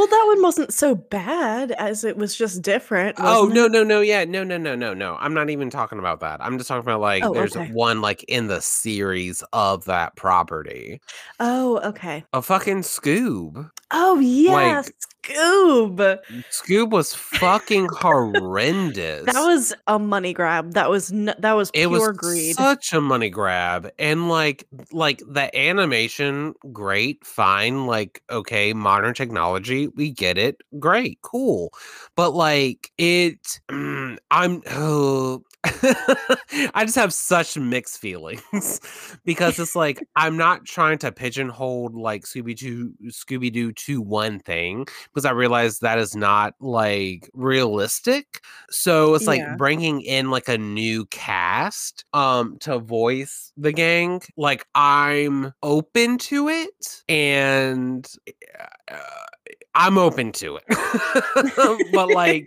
that one wasn't so bad as it was just different. Oh no it? no no yeah no no no no no I'm not even talking about that. I'm just talking about like Oh, there's okay. one like in the series of that property. Oh, okay. A fucking Scoob. Oh yeah, Like- Scoob. Scoob was fucking [laughs] horrendous. That was a money grab. That was n- that was it pure was greed. such a money grab and like like the animation great fine like okay modern technology we get it great cool but like it mm, [clears throat] i'm oh, [laughs] i just have such mixed feelings [laughs] because it's like i'm not trying to pigeonhole like scooby-doo scooby-doo to one thing because i realize that is not like realistic so it's like Yeah. bringing in like a new cast um to voice the gang. Like I'm open to it and uh, I'm open to it. [laughs] but like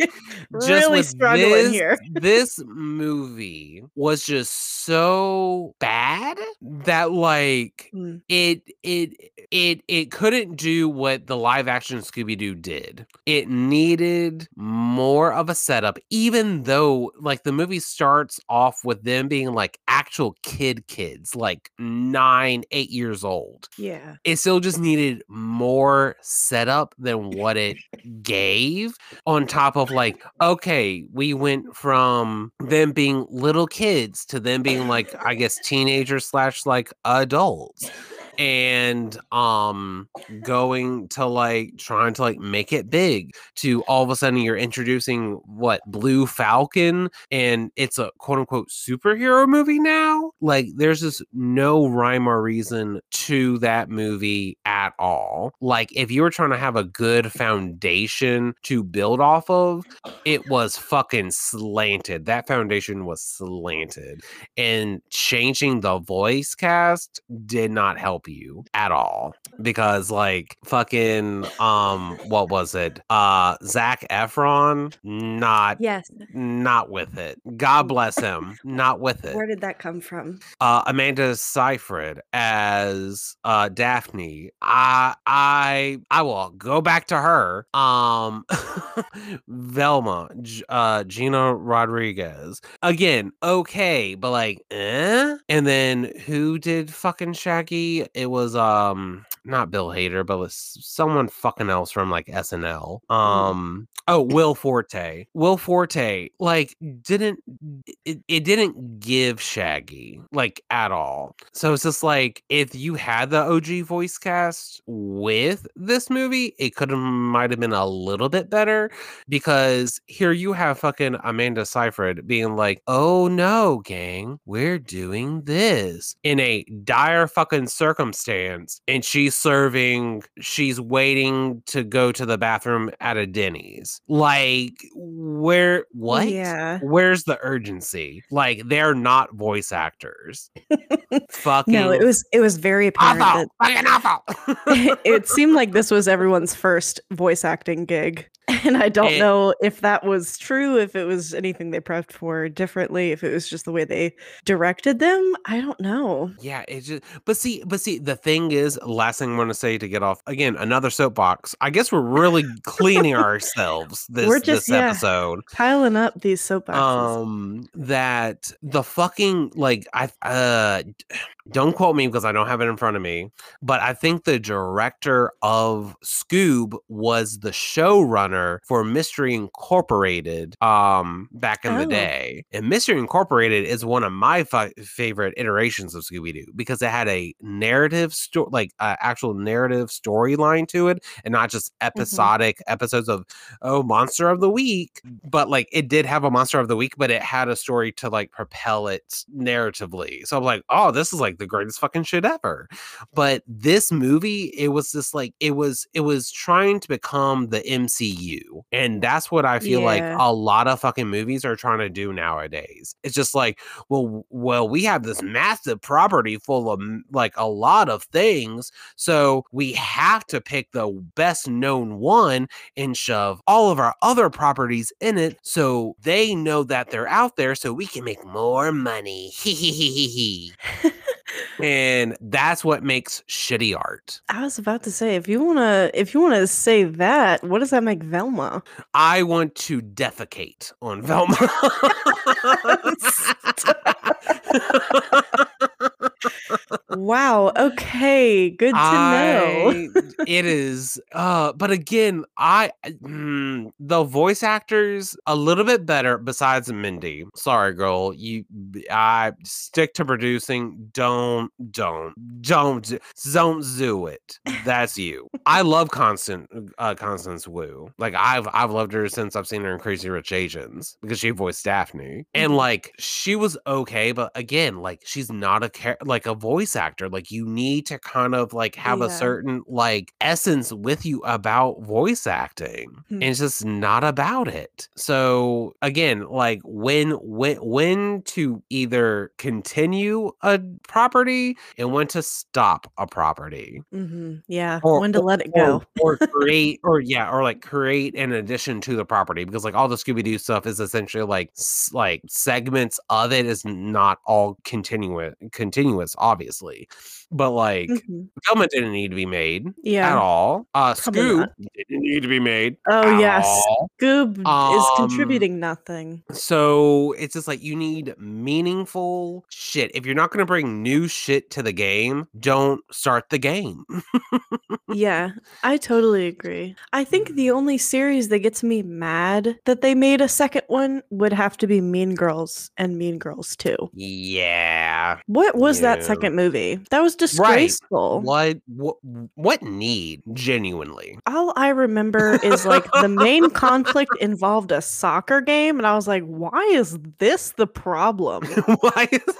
just really with struggling this, here. this movie was just so bad that like Mm. it it it it couldn't do what the live action Scooby Doo did. It needed more of a setup, even though like the movie starts off with them being like actual kid kids, like nine, eight years old. Yeah. It still just needed more setup than what it [laughs] gave. On top of like, okay, we went from them being little kids to them being like, I guess teenagers slash like adults and um going to like trying to like make it big to all of a sudden you're introducing what blue falcon and it's a quote unquote superhero movie now? Like there's just no rhyme or reason to that movie at all. Like if you were trying to have a good foundation to build off of it was fucking slanted. That foundation was slanted. And changing the voice cast did not help you at all because like fucking um what was it? Uh Zac Efron? Not Yes. not with it. God bless him. Not with it. Where did that come from? uh Amanda Seyfried as uh Daphne. I I I will go back to her um [laughs] Velma uh Gina Rodriguez. Again okay but like eh? And then who did fucking Shaggy it was um not Bill Hader but was someone fucking else from like SNL um oh Will Forte Will Forte like didn't it, it didn't give Shaggy like at all. So it's just like if you had the OG voice cast with this movie, it could have might have been a little bit better because here you have fucking Amanda Seyfried being like, "Oh no, gang, we're doing this in a dire fucking circumstance," and she's serving, she's waiting to go to the bathroom at a Denny's. Like, where what? Yeah. Where's the urgency? Like they're not voice actors. Fucking [laughs] No, it was it was very apparent awful. that Fucking awful. [laughs] it seemed like [laughs] this was everyone's first voice acting gig. [laughs] And I don't And- know if that was true, if it was anything they prepped for differently, if it was just the way they directed them. I don't know. Yeah, it's just but see, but see, the thing is, last thing I want to say to get off again, another soapbox. I guess we're really cleaning ourselves [laughs] this We're just- this yeah. episode. Piling up these soapboxes. Um that the fucking like I uh don't quote me because I don't have it in front of me, but I think the director of Scoob was the showrunner for Mystery Incorporated um back in the Oh. day. And Mystery Incorporated is one of my fi- favorite iterations of Scooby Doo because it had a narrative story like uh, actual narrative storyline to it and not just episodic episodes of oh monster of the week but like it did have a monster of the week but it had a story to like propel it narratively so i'm like oh this is like the greatest fucking shit ever. But this movie it was just like it was it was trying to become the mcu and that's what i feel like a lot of fucking movies are trying to do nowadays. It's just like well well we have this massive property full of like a lot of things so we have to pick the best known one and shove all of our other properties in it so they know that they're out there so we can make more money. [laughs] [laughs] and that's what makes shitty art. I was about to say, if you wanna if you wanna say that, what does that make Velma? I want to defecate on Velma. [laughs] wow. [laughs] Okay. Good to know. It [laughs] is uh but again i mm, the voice actors a little bit better besides mindy. Sorry girl you i stick to producing don't don't don't do- don't do it. That's you. I love constant uh constance wu. Like i've i've loved her since i've seen her in crazy rich asians because she voiced daphne. And Mhm. like she was okay but again like she's not a char- like a voice actor. Like you need to kind of like have a certain like essence with you about voice acting Hmm. and it's just not about it so again like when when when to either continue a property and when to stop a property hmm Yeah. Or- when to let it go. or [laughs] create or yeah or like create an addition to the property because like all the scooby-doo stuff is essentially like like segments of it is not all continuous continuous obviously but like Mhm. Velma didn't need to be made at all uh Probably Scoob not. didn't need to be made Oh yes. all. Scoob is Um, contributing nothing. So it's just like you need meaningful shit. If you're not going to bring new shit to the game, don't start the game. [laughs] Yeah, I totally agree. I think the only series that gets me mad that they made a second one would have to be Mean Girls and Mean Girls 2. yeah. What was that second movie? That was disgraceful. What what what need genuinely? All I remember is like the main [laughs] conflict involved a soccer game, and I was like, why is this the problem? [laughs] Why is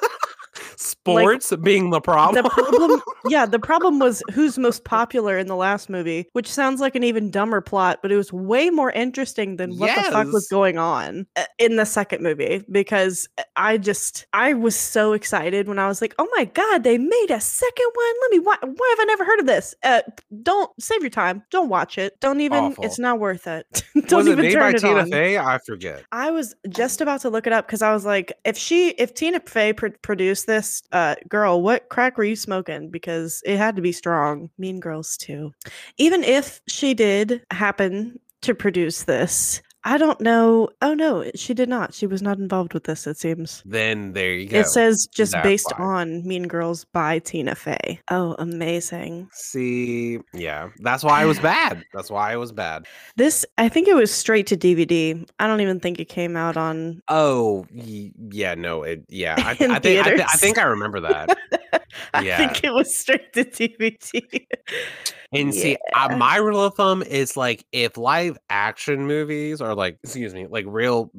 sports being the problem? The problem, [laughs] yeah, the problem was who's most popular in the last movie, which sounds like an even dumber plot, but it was way more interesting than what the fuck was going on uh, in the second movie because uh, I just I was so excited when I was like, "Oh my god, they made a second one. Let me why, why have I never heard of this?" Uh don't save your time. Don't watch it. Don't even Awful. it's not worth it. [laughs] don't was it even made turn by it Tina on. Fey? I forget. I was just about to look it up because I was like, if she, if Tina Fey pr- produced this, uh, girl, what crack were you smoking? Because it had to be strong. Mean Girls too. Even if she did happen to produce this, I don't know. Oh no, she did not. She was not involved with this. It seems. Then there you go. It says just That's based why. on Mean Girls by Tina Fey. Oh, amazing. See, yeah, that's why it was [sighs] bad. That's why it was bad. This, I think it was straight to DVD. I don't even think it came out on. Oh, yeah, no, it, yeah, I, [laughs] In I think, I, thi- I think I remember that. [laughs] I Yeah. think it was straight to DVD. [laughs] And see, uh, my rule of thumb is like if live action movies or like, excuse me, like real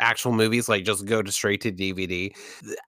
actual movies, like just go to straight to DVD.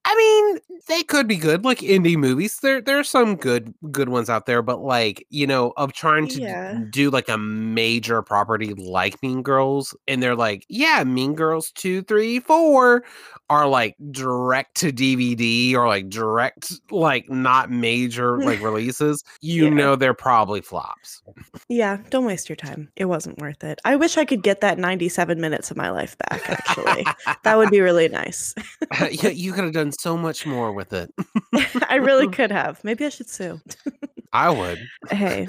I mean, they could be good, like indie movies. There, there are some good, good ones out there, but like you know, of trying to Yeah. do like a major property like Mean Girls, and they're like, yeah, Mean Girls two, three, four are like direct to DVD or like direct, like not major like [laughs] releases. You Yeah. know, they're probably flops. Yeah, don't waste your time. It wasn't worth it. I wish I could get that 97 minutes of my life back, actually. that would be really nice. [laughs] yeah, you could have done so much more with it. [laughs] I really could have. Maybe I should sue. [laughs] I would. Hey.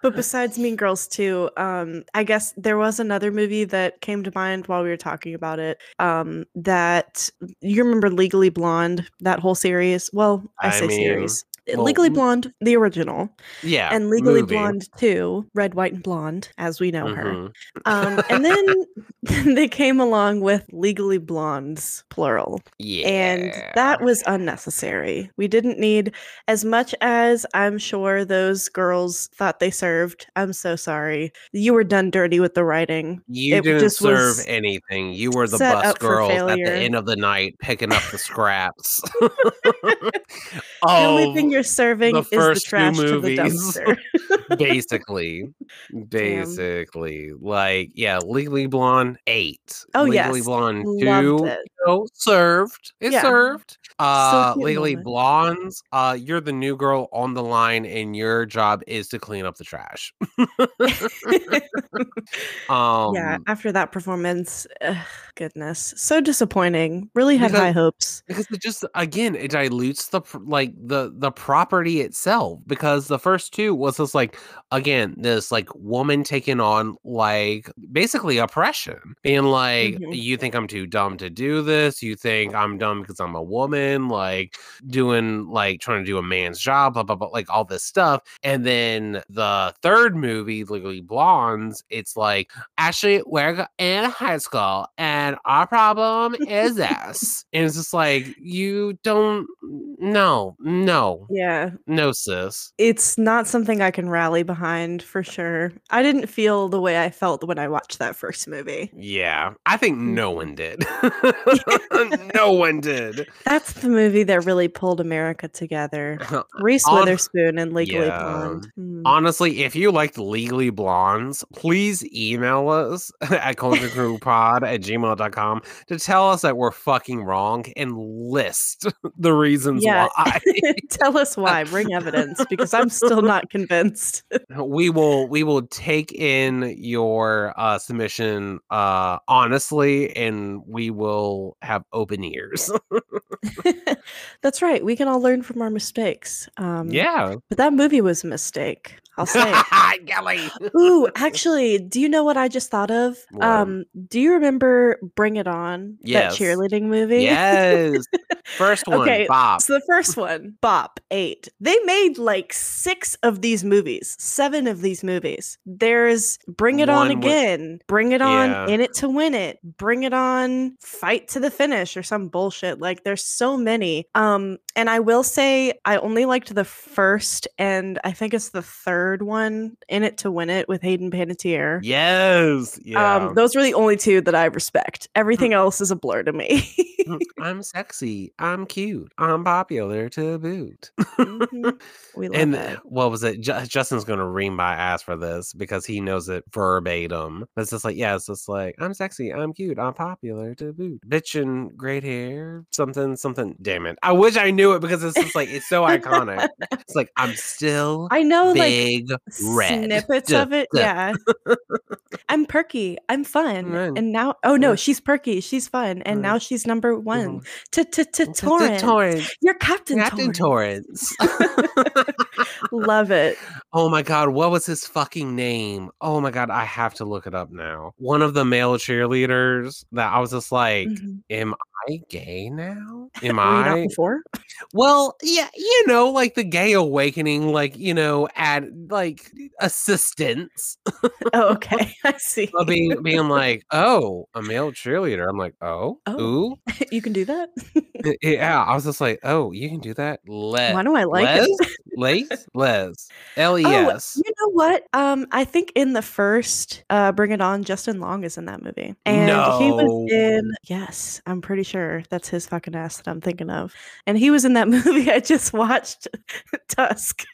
but besides Mean Girls 2, um, I guess there was another movie that came to mind while we were talking about it. Um, that you remember Legally Blonde, that whole series? Well, I, I say mean, series. Well, Legally Blonde, the original, Yeah. and Legally movie. Blonde 2, Red, White, and Blonde, as we know her. Mhm. Um, and then [laughs] they came along with Legally Blondes, plural. Yeah. And that was unnecessary. We didn't need as much as I'm sure those girls thought they served. I'm so sorry. You were done dirty with the writing. You it didn't serve anything. You were the bus girls at the end of the night picking up the scraps. [laughs] the only [laughs] thing you're serving the is the first two trash to the movies. dumpster. [laughs] basically basically like yeah legally blonde eight Oh, legally yes. blonde Loved two no, served it Yeah. served uh cute legally moment. blondes uh you're the new girl on the line and your job is to clean up the trash [laughs] [laughs] um yeah, after that performance, ugh, goodness, so disappointing. Really had Because- high hopes. because it just again it dilutes the like the the property itself because the first two was just like again this like woman taking on like basically oppression being like Mhm. you think i'm too dumb to do this you think i'm dumb because i'm a woman like doing like trying to do a man's job blah blah blah like all this stuff and then the third movie legally blondes it's like actually we're in high school and our problem is this [laughs] and it's just like you don't no no Yeah, no sis it's not something I can rally behind for sure. I didn't feel the way I felt when I watched that first movie. yeah i think no Mhm. one did [laughs] [laughs] no one did That's the movie that really pulled America together. [laughs] Reese On- Witherspoon and Legally Yeah. Blonde. Mm. Honestly, if you liked Legally Blondes, please email us [laughs] at cauldroncrewpod at gmail.com to tell us that we're fucking wrong and list the reasons Yeah. why. Tell us why. Bring evidence because I'm still not convinced. we will we will take in your uh submission uh honestly and we will have open ears. [laughs] [laughs] That's right. We can all learn from our mistakes. Um, yeah. But that movie was a mistake. I'll say. Golly. [laughs] Ooh, actually, do you know what I just thought of? Um, do you remember Bring It On? Yes. That cheerleading movie? yes. First one, Okay, Bob. So the first one, Bop, eight. They made like six of these movies, seven of these movies. There's Bring It On One with- Again, Bring It On, Yeah. In It to Win It, Bring It On, Fight to the Finish, or some bullshit. Like there's so many. Um, and I will say I only liked the first and I think it's the third one, In It to Win It with Hayden Panettiere. Yes. Yeah. Um, those were the only two that I respect. Everything else is a blur to me. Mm, I'm sexy. I'm cute. I'm popular to boot. Mhm. [laughs] We love and it. what was it? Ju- Justin's gonna ream my ass for this because he knows it verbatim. It's just like, yeah, it's just like I'm sexy, I'm cute, I'm popular to boot. Great hair, something, something. Damn it! I wish I knew it because it's just like it's so iconic. It's like I'm still I know like big red. snippets of it. Yeah. I'm perky. I'm fun. Right. And now oh no, she's perky. She's fun. And Right. now she's number one. To to to Torrance. You're Captain, Captain. Torrance. [laughs] [laughs] Love it. Oh my god, what was his fucking name? Oh my god, I have to look it up now. One of the male cheerleaders that I was just like, Mhm. am I gay now? [laughs] Am Were you not I? before? Well, yeah, you know, like the gay awakening, like, you know, at like assistance Oh, [laughs] okay. [laughs] I see. being being like, oh, a male cheerleader. I'm like, oh, Oh. ooh. you can do that? Yeah, I was just like, oh, you can do that. Let Why do I like Les? it? Les? Les. L E Oh, you know what? Um, I think in the first uh Bring It On, Justin Long is in that movie. And he was in yes, I'm pretty sure that's his fucking ass that I'm thinking of. And he was in that [laughs] movie I just watched Tusk,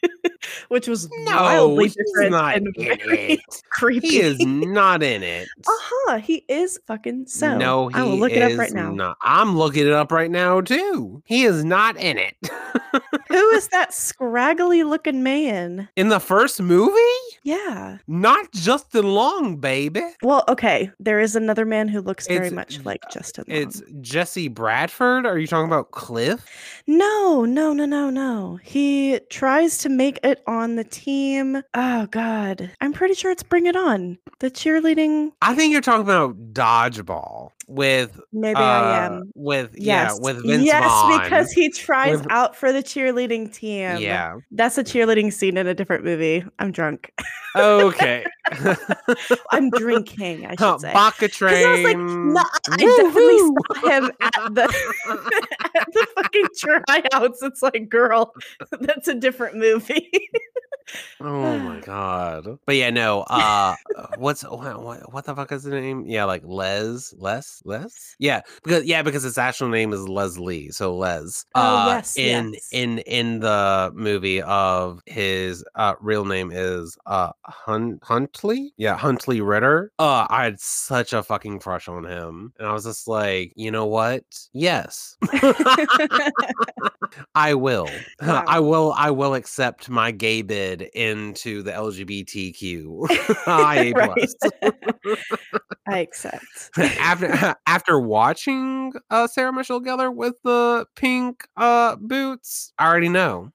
which was No, wildly different not and in very [laughs] it. creepy. He is not in it. uh-huh, he is fucking so. no, he I will look it up right now. Not. I'm looking it up right now too. He is not in it. [laughs] Who is that scraggly looking man? In the first movie? Yeah. Not Justin Long, baby. Well, okay. There is another man who looks very It's- much like Justin. Long. It's Jesse Bradford. Are you talking about Cliff? No, no, no, no, no. He tries to make it on the team. Oh God, I'm pretty sure it's Bring It On, the cheerleading. I think you're talking about Dodgeball with Maybe uh, I am. with Yes, yeah with Vince yes, Vaughn. because he tries With- out for the cheerleading team. yeah. that's a cheerleading scene in a different movie. I'm drunk. Okay. [laughs] I'm drinking. I should [laughs] say. Baka 'Cause I was like, Train. no, I definitely saw him at the [laughs] at the fucking tryouts. It's like, girl, that's a different movie. Oh my god. But yeah, no. Uh, what's what, what, what the fuck is the name? Yeah, like Les, Les, Les. Yeah, because yeah, because his actual name is Leslie. So Les. Oh, uh, yes, In yes. in in the movie of his uh real name is uh Hun- Huntley. Yeah, Huntley Ritter. Uh, I had such a fucking crush on him, and I was just like, you know what? Yes. [laughs] [laughs] [laughs] I will. [laughs] Wow. I will. I will accept my gay bid into the LGBTQ plus. [laughs] [laughs] I accept. after after watching uh, Sarah Michelle Gellar with the pink uh, boots, I already know.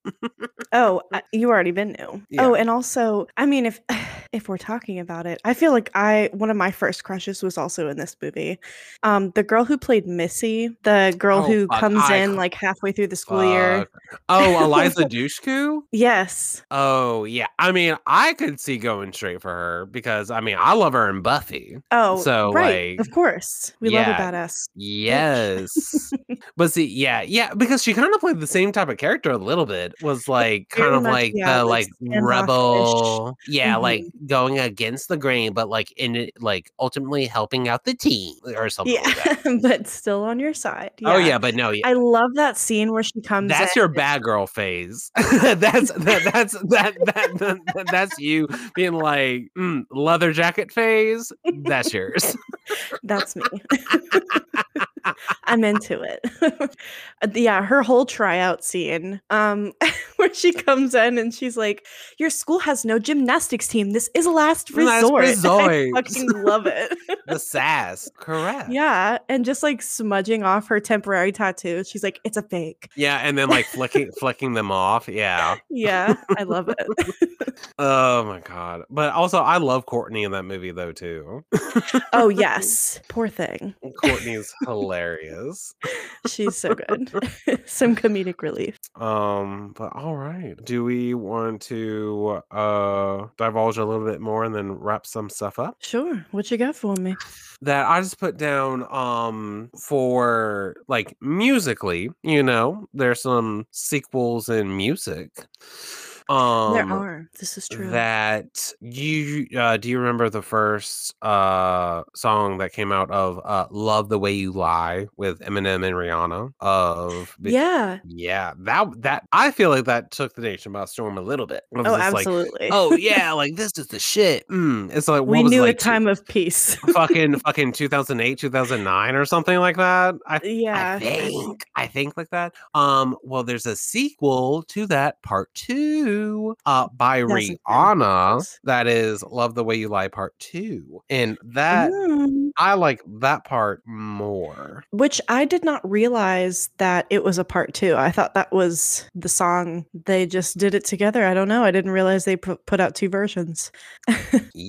Oh, you already been new. Yeah. Oh, and also, I mean, if [sighs] if we're talking about it, I feel like I one of my first crushes was also in this movie. Um, the girl who played Missy, the girl Oh, who comes I in like halfway through the school year. Fuck. Oh, Eliza [laughs] Dushku. Yes. Oh yeah. I mean, I could see going straight for her because I mean, I love her in Buffy. Oh, So, right. like, of course, we yeah. love a badass. Yes. [laughs] but see, yeah, yeah, because she kind of played the same type of character a little bit. Was like kind Very of much, like yeah, the like like rebel. Yeah, Mhm. like going against the grain, but like in it like ultimately helping out the team or something Yeah, like that. [laughs] but still on your side. Oh yeah, but no, yeah. I love that scene where she comes. That's in your bad girl phase. [laughs] that's that, that's that, that, that that's you being like mm, leather jacket phase. That's yours. [laughs] That's me. [laughs] I'm into it. [laughs] Yeah, her whole tryout scene, um, [laughs] where she comes in and she's like, "Your school has no gymnastics team. This is last Last resort." [laughs] I resort. fucking love it. the sass, correct. yeah, and just like smudging off her temporary tattoo. She's like, "It's a fake." Yeah, and then like flicking flicking them off. Yeah. Yeah, I love it. Oh my god. But also I love Courtney in that movie though too. oh yes, poor thing. Courtney's hilarious. She's so good. [laughs] [laughs] Some comedic relief. Um, but all right. Do we want to uh divulge a little bit more and then wrap some stuff up? Sure. What you got for me? That I just put down um for like musically, you know, there's some sequels in music. Um there are. This is true. that you uh do you remember the first uh song that came out of uh love the way you lie with eminem and rihanna of yeah. yeah that that i feel like that took the nation by storm a little bit Oh, just like, absolutely. oh [laughs] yeah like this is the shit mm. it's like what we was it, knew like a time of peace. fucking [laughs] fucking 2008 2009 or something like that i yeah. I think I think like that. Um, well, there's a sequel to that, part two, uh, by That's Rihanna. That is "Love the Way You Lie" part two, and that Mm. I like that part more. Which I did not realize that it was a part two. I thought that was the song. They just did it together. I don't know. I didn't realize they pu- put out two versions. [laughs]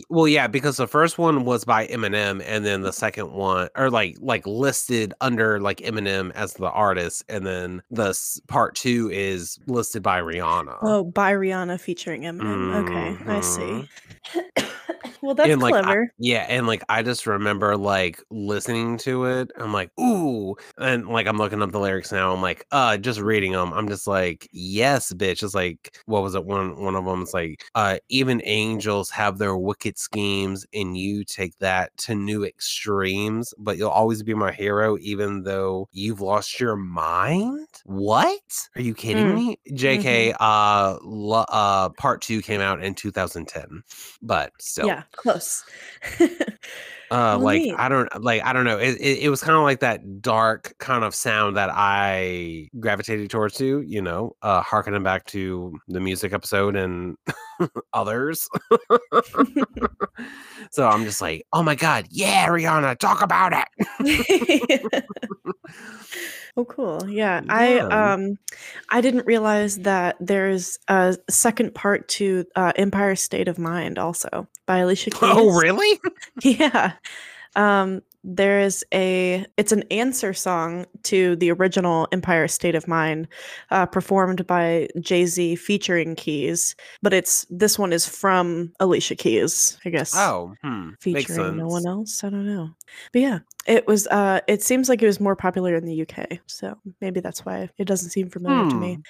Well, yeah, because the first one was by Eminem, and then the second one, or like like listed under like Eminem as the artist, and then the part two is listed by Rihanna. Oh, by Rihanna featuring Eminem. Okay, I see. Mm-hmm. [laughs] well, that's and like I- clever. yeah, and like I just remember like listening to it. I'm like, ooh, and like I'm looking up the lyrics now. I'm like, uh, just reading them. I'm just like, yes, bitch. It's like, what was it? One one of them is like, uh, even angels have their wicked schemes, and you take that to new extremes. But you'll always be my hero, even though you've lost your mind. What? Are you kidding Mm. me? Jk, uh, lo- uh, part two came out in 2010, but still. Yeah, close. [laughs] Uh, Oh, like neat. I don't like I don't know. It it, it was kind of like that dark kind of sound that I gravitated towards too. You know, uh, harkening back to the music episode and [laughs] others. [laughs] so I'm just like, oh my god, yeah, Rihanna, talk about it. [laughs] oh cool yeah i um i didn't realize that there's a second part to uh empire state of mind also by alicia keys oh really? yeah um there's a it's an answer song to the original empire state of mind uh, performed by jay-z featuring keys but it's this one is from alicia keys i guess. Oh, hmm. Featuring no one else? I don't know. But yeah it was uh it seems like it was more popular in the uk so maybe that's why it doesn't seem familiar to me Hmm.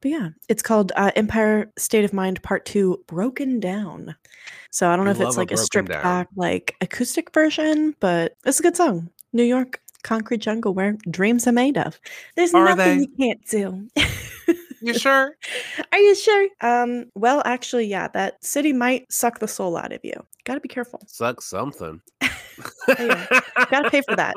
but yeah it's called uh, empire state of mind part two broken down so i don't know I if it's a like a stripped down. back like acoustic version but it's a good song new york concrete jungle where dreams are made of there's Are nothing they? you can't do You sure? [laughs] are you sure um well actually yeah that city might suck the soul out of you gotta be careful Suck something. Yeah. Gotta pay for that.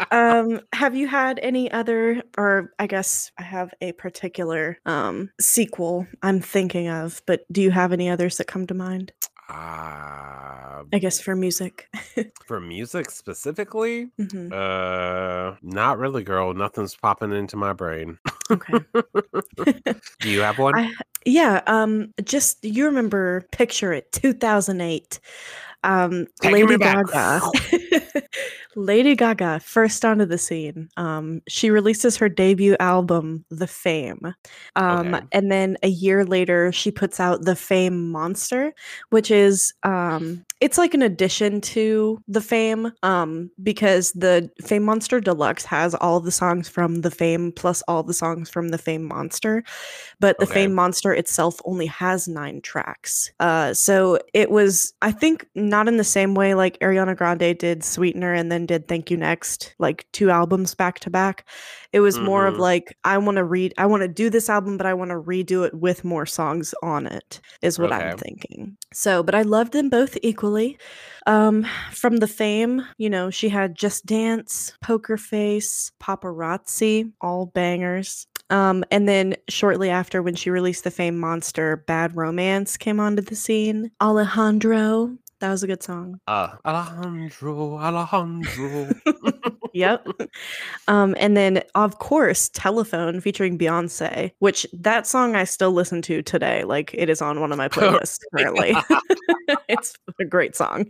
[laughs] um have you had any other or i guess i have a particular um sequel i'm thinking of but do you have any others that come to mind Uh, i guess for music [laughs] for music specifically, hmm uh, not really, girl. Nothing's popping into my brain. okay [laughs] Do you have one? I, yeah um just you remember picture it 2008 um Taking me lady gaga. [laughs] [laughs] Lady gaga first onto the scene. Um she releases her debut album the fame. Um Okay. and then a year later she puts out the fame monster which is um it's like an addition to the fame um because the fame monster deluxe has all the songs from the fame plus all the songs from the fame monster but the Okay. fame monster itself only has nine tracks. Uh so it was i think not in the same way like ariana grande did sweetener and then did thank you next like two albums back to back. It was more of Mhm. like i want to read i want to do this album but i want to redo it with more songs on it is what i'm thinking. So but i loved them both equally um from the fame you know she had just dance poker face paparazzi all bangers um, and then shortly after, when she released the fame monster, Bad Romance came onto the scene. Alejandro, that was a good song. Uh, Alejandro, Alejandro. [laughs] [laughs] Yep. um, and then, of course, Telephone featuring Beyonce, which that song I still listen to today. Like it is on one of my [laughs] playlists currently. [laughs] [laughs] it's a great song.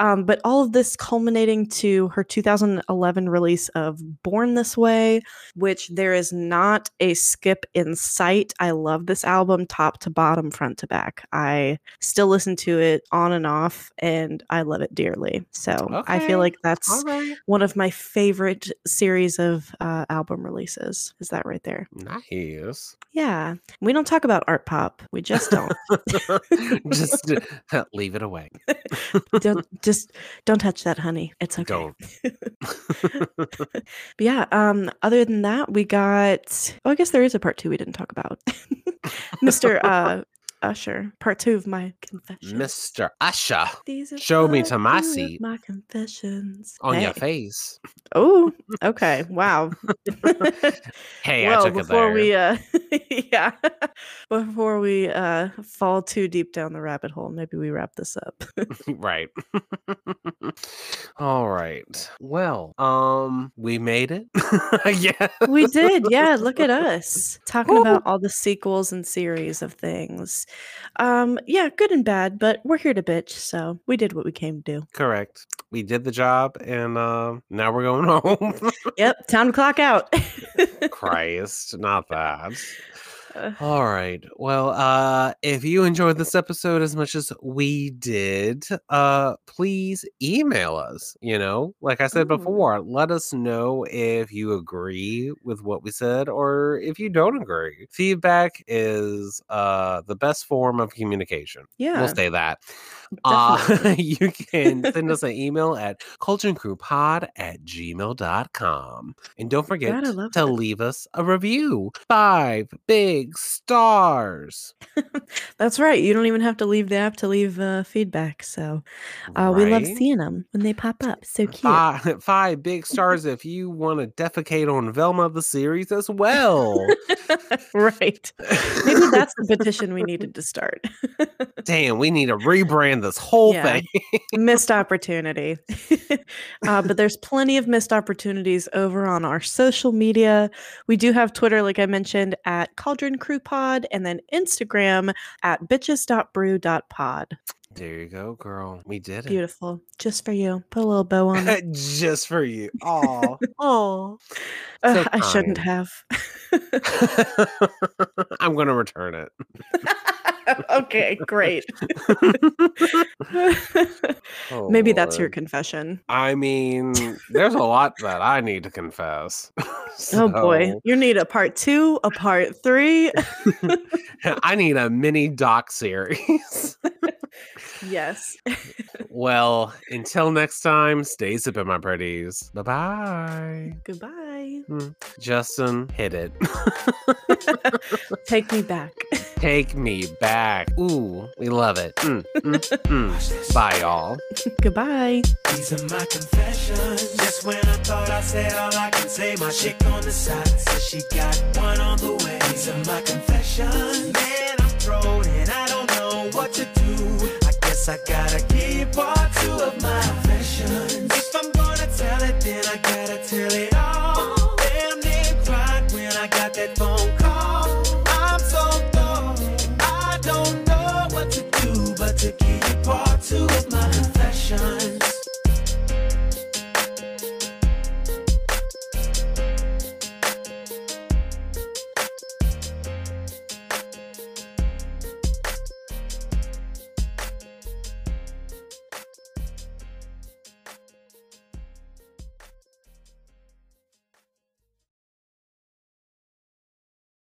Um, but all of this culminating to her 2011 release of Born This Way, which there is not a skip in sight. I love this album top to bottom, front to back. I still listen to it on and off, and I love it dearly. So I feel like that's right. one of my favorite series of uh, album releases. Is that right there? Nice. Yeah. We don't talk about art pop. We just don't. [laughs] Just uh, leave it away. [laughs] don't just don't touch that, honey. It's okay. Don't. [laughs] But yeah, um, other than that, we got oh, I guess there is a part two we didn't talk about. [laughs] Mr. Uh Usher, part two of my confession. Mr. Usher These are show me part to my two of seat. My confessions. on your Hey. face. Oh, [laughs] okay. Wow. [laughs] Hey, I well, took it before there. we uh [laughs] yeah. before we uh fall too deep down the rabbit hole, maybe we wrap this up. right. All right. Well, um, we made it. yeah. we did. Yeah, look at us talking about all the sequels and series of things. Um yeah, good and bad, but we're here to bitch, so we did what we came to do. Correct. We did the job, and um, now we're going [laughs] home. Yep, time to clock out. [laughs] Christ, not that. All right. Well, uh if you enjoyed this episode as much as we did, uh please email us, you know? Like I said Ooh. before, let us know if you agree with what we said or if you don't agree. Feedback is uh the best form of communication. yeah. We'll say that. Uh, [laughs] you can send us an [laughs] email at cauldroncrewpod at gmail.com. And don't forget God, to that. leave us a review. Five big big stars. [laughs] That's right. You don't even have to leave the app to leave uh, feedback. So uh, we love seeing them when they pop up. So cute. Five, [laughs] five big stars if you want to defecate on Velma the series as well. [laughs] right. Maybe that's the petition we needed to start. Damn, we need to rebrand this whole Yeah. thing. missed opportunity. uh, but there's plenty of missed opportunities over on our social media. We do have Twitter, like I mentioned, at Cauldron Crew Pod, and then Instagram at bitches.brew.pod. There you go, girl. We did it. Beautiful. Just for you. Put a little bow on it. [laughs] Just for you. Aw. [laughs] Oh, So I shouldn't have. [laughs] I'm going to return it. [laughs] okay, great. Oh, [laughs] Maybe that's your confession. I mean, there's a lot that I need to confess. [laughs] Oh boy, you need a part two, a part three. I need a mini doc series. yes. well, until next time, stay sipping, my pretties. Bye bye. Goodbye. Justin, hit it. [laughs] Take me back. [laughs] Take me back. Ooh, we love it. Mm, mm, mm. Bye, y'all. [laughs] Goodbye. These are my confessions. Just when I thought I said all I can say, my chick on the side says she got one on the way. These are my confessions. Man, I'm thrown and I don't know what to do. I guess I gotta keep part two of my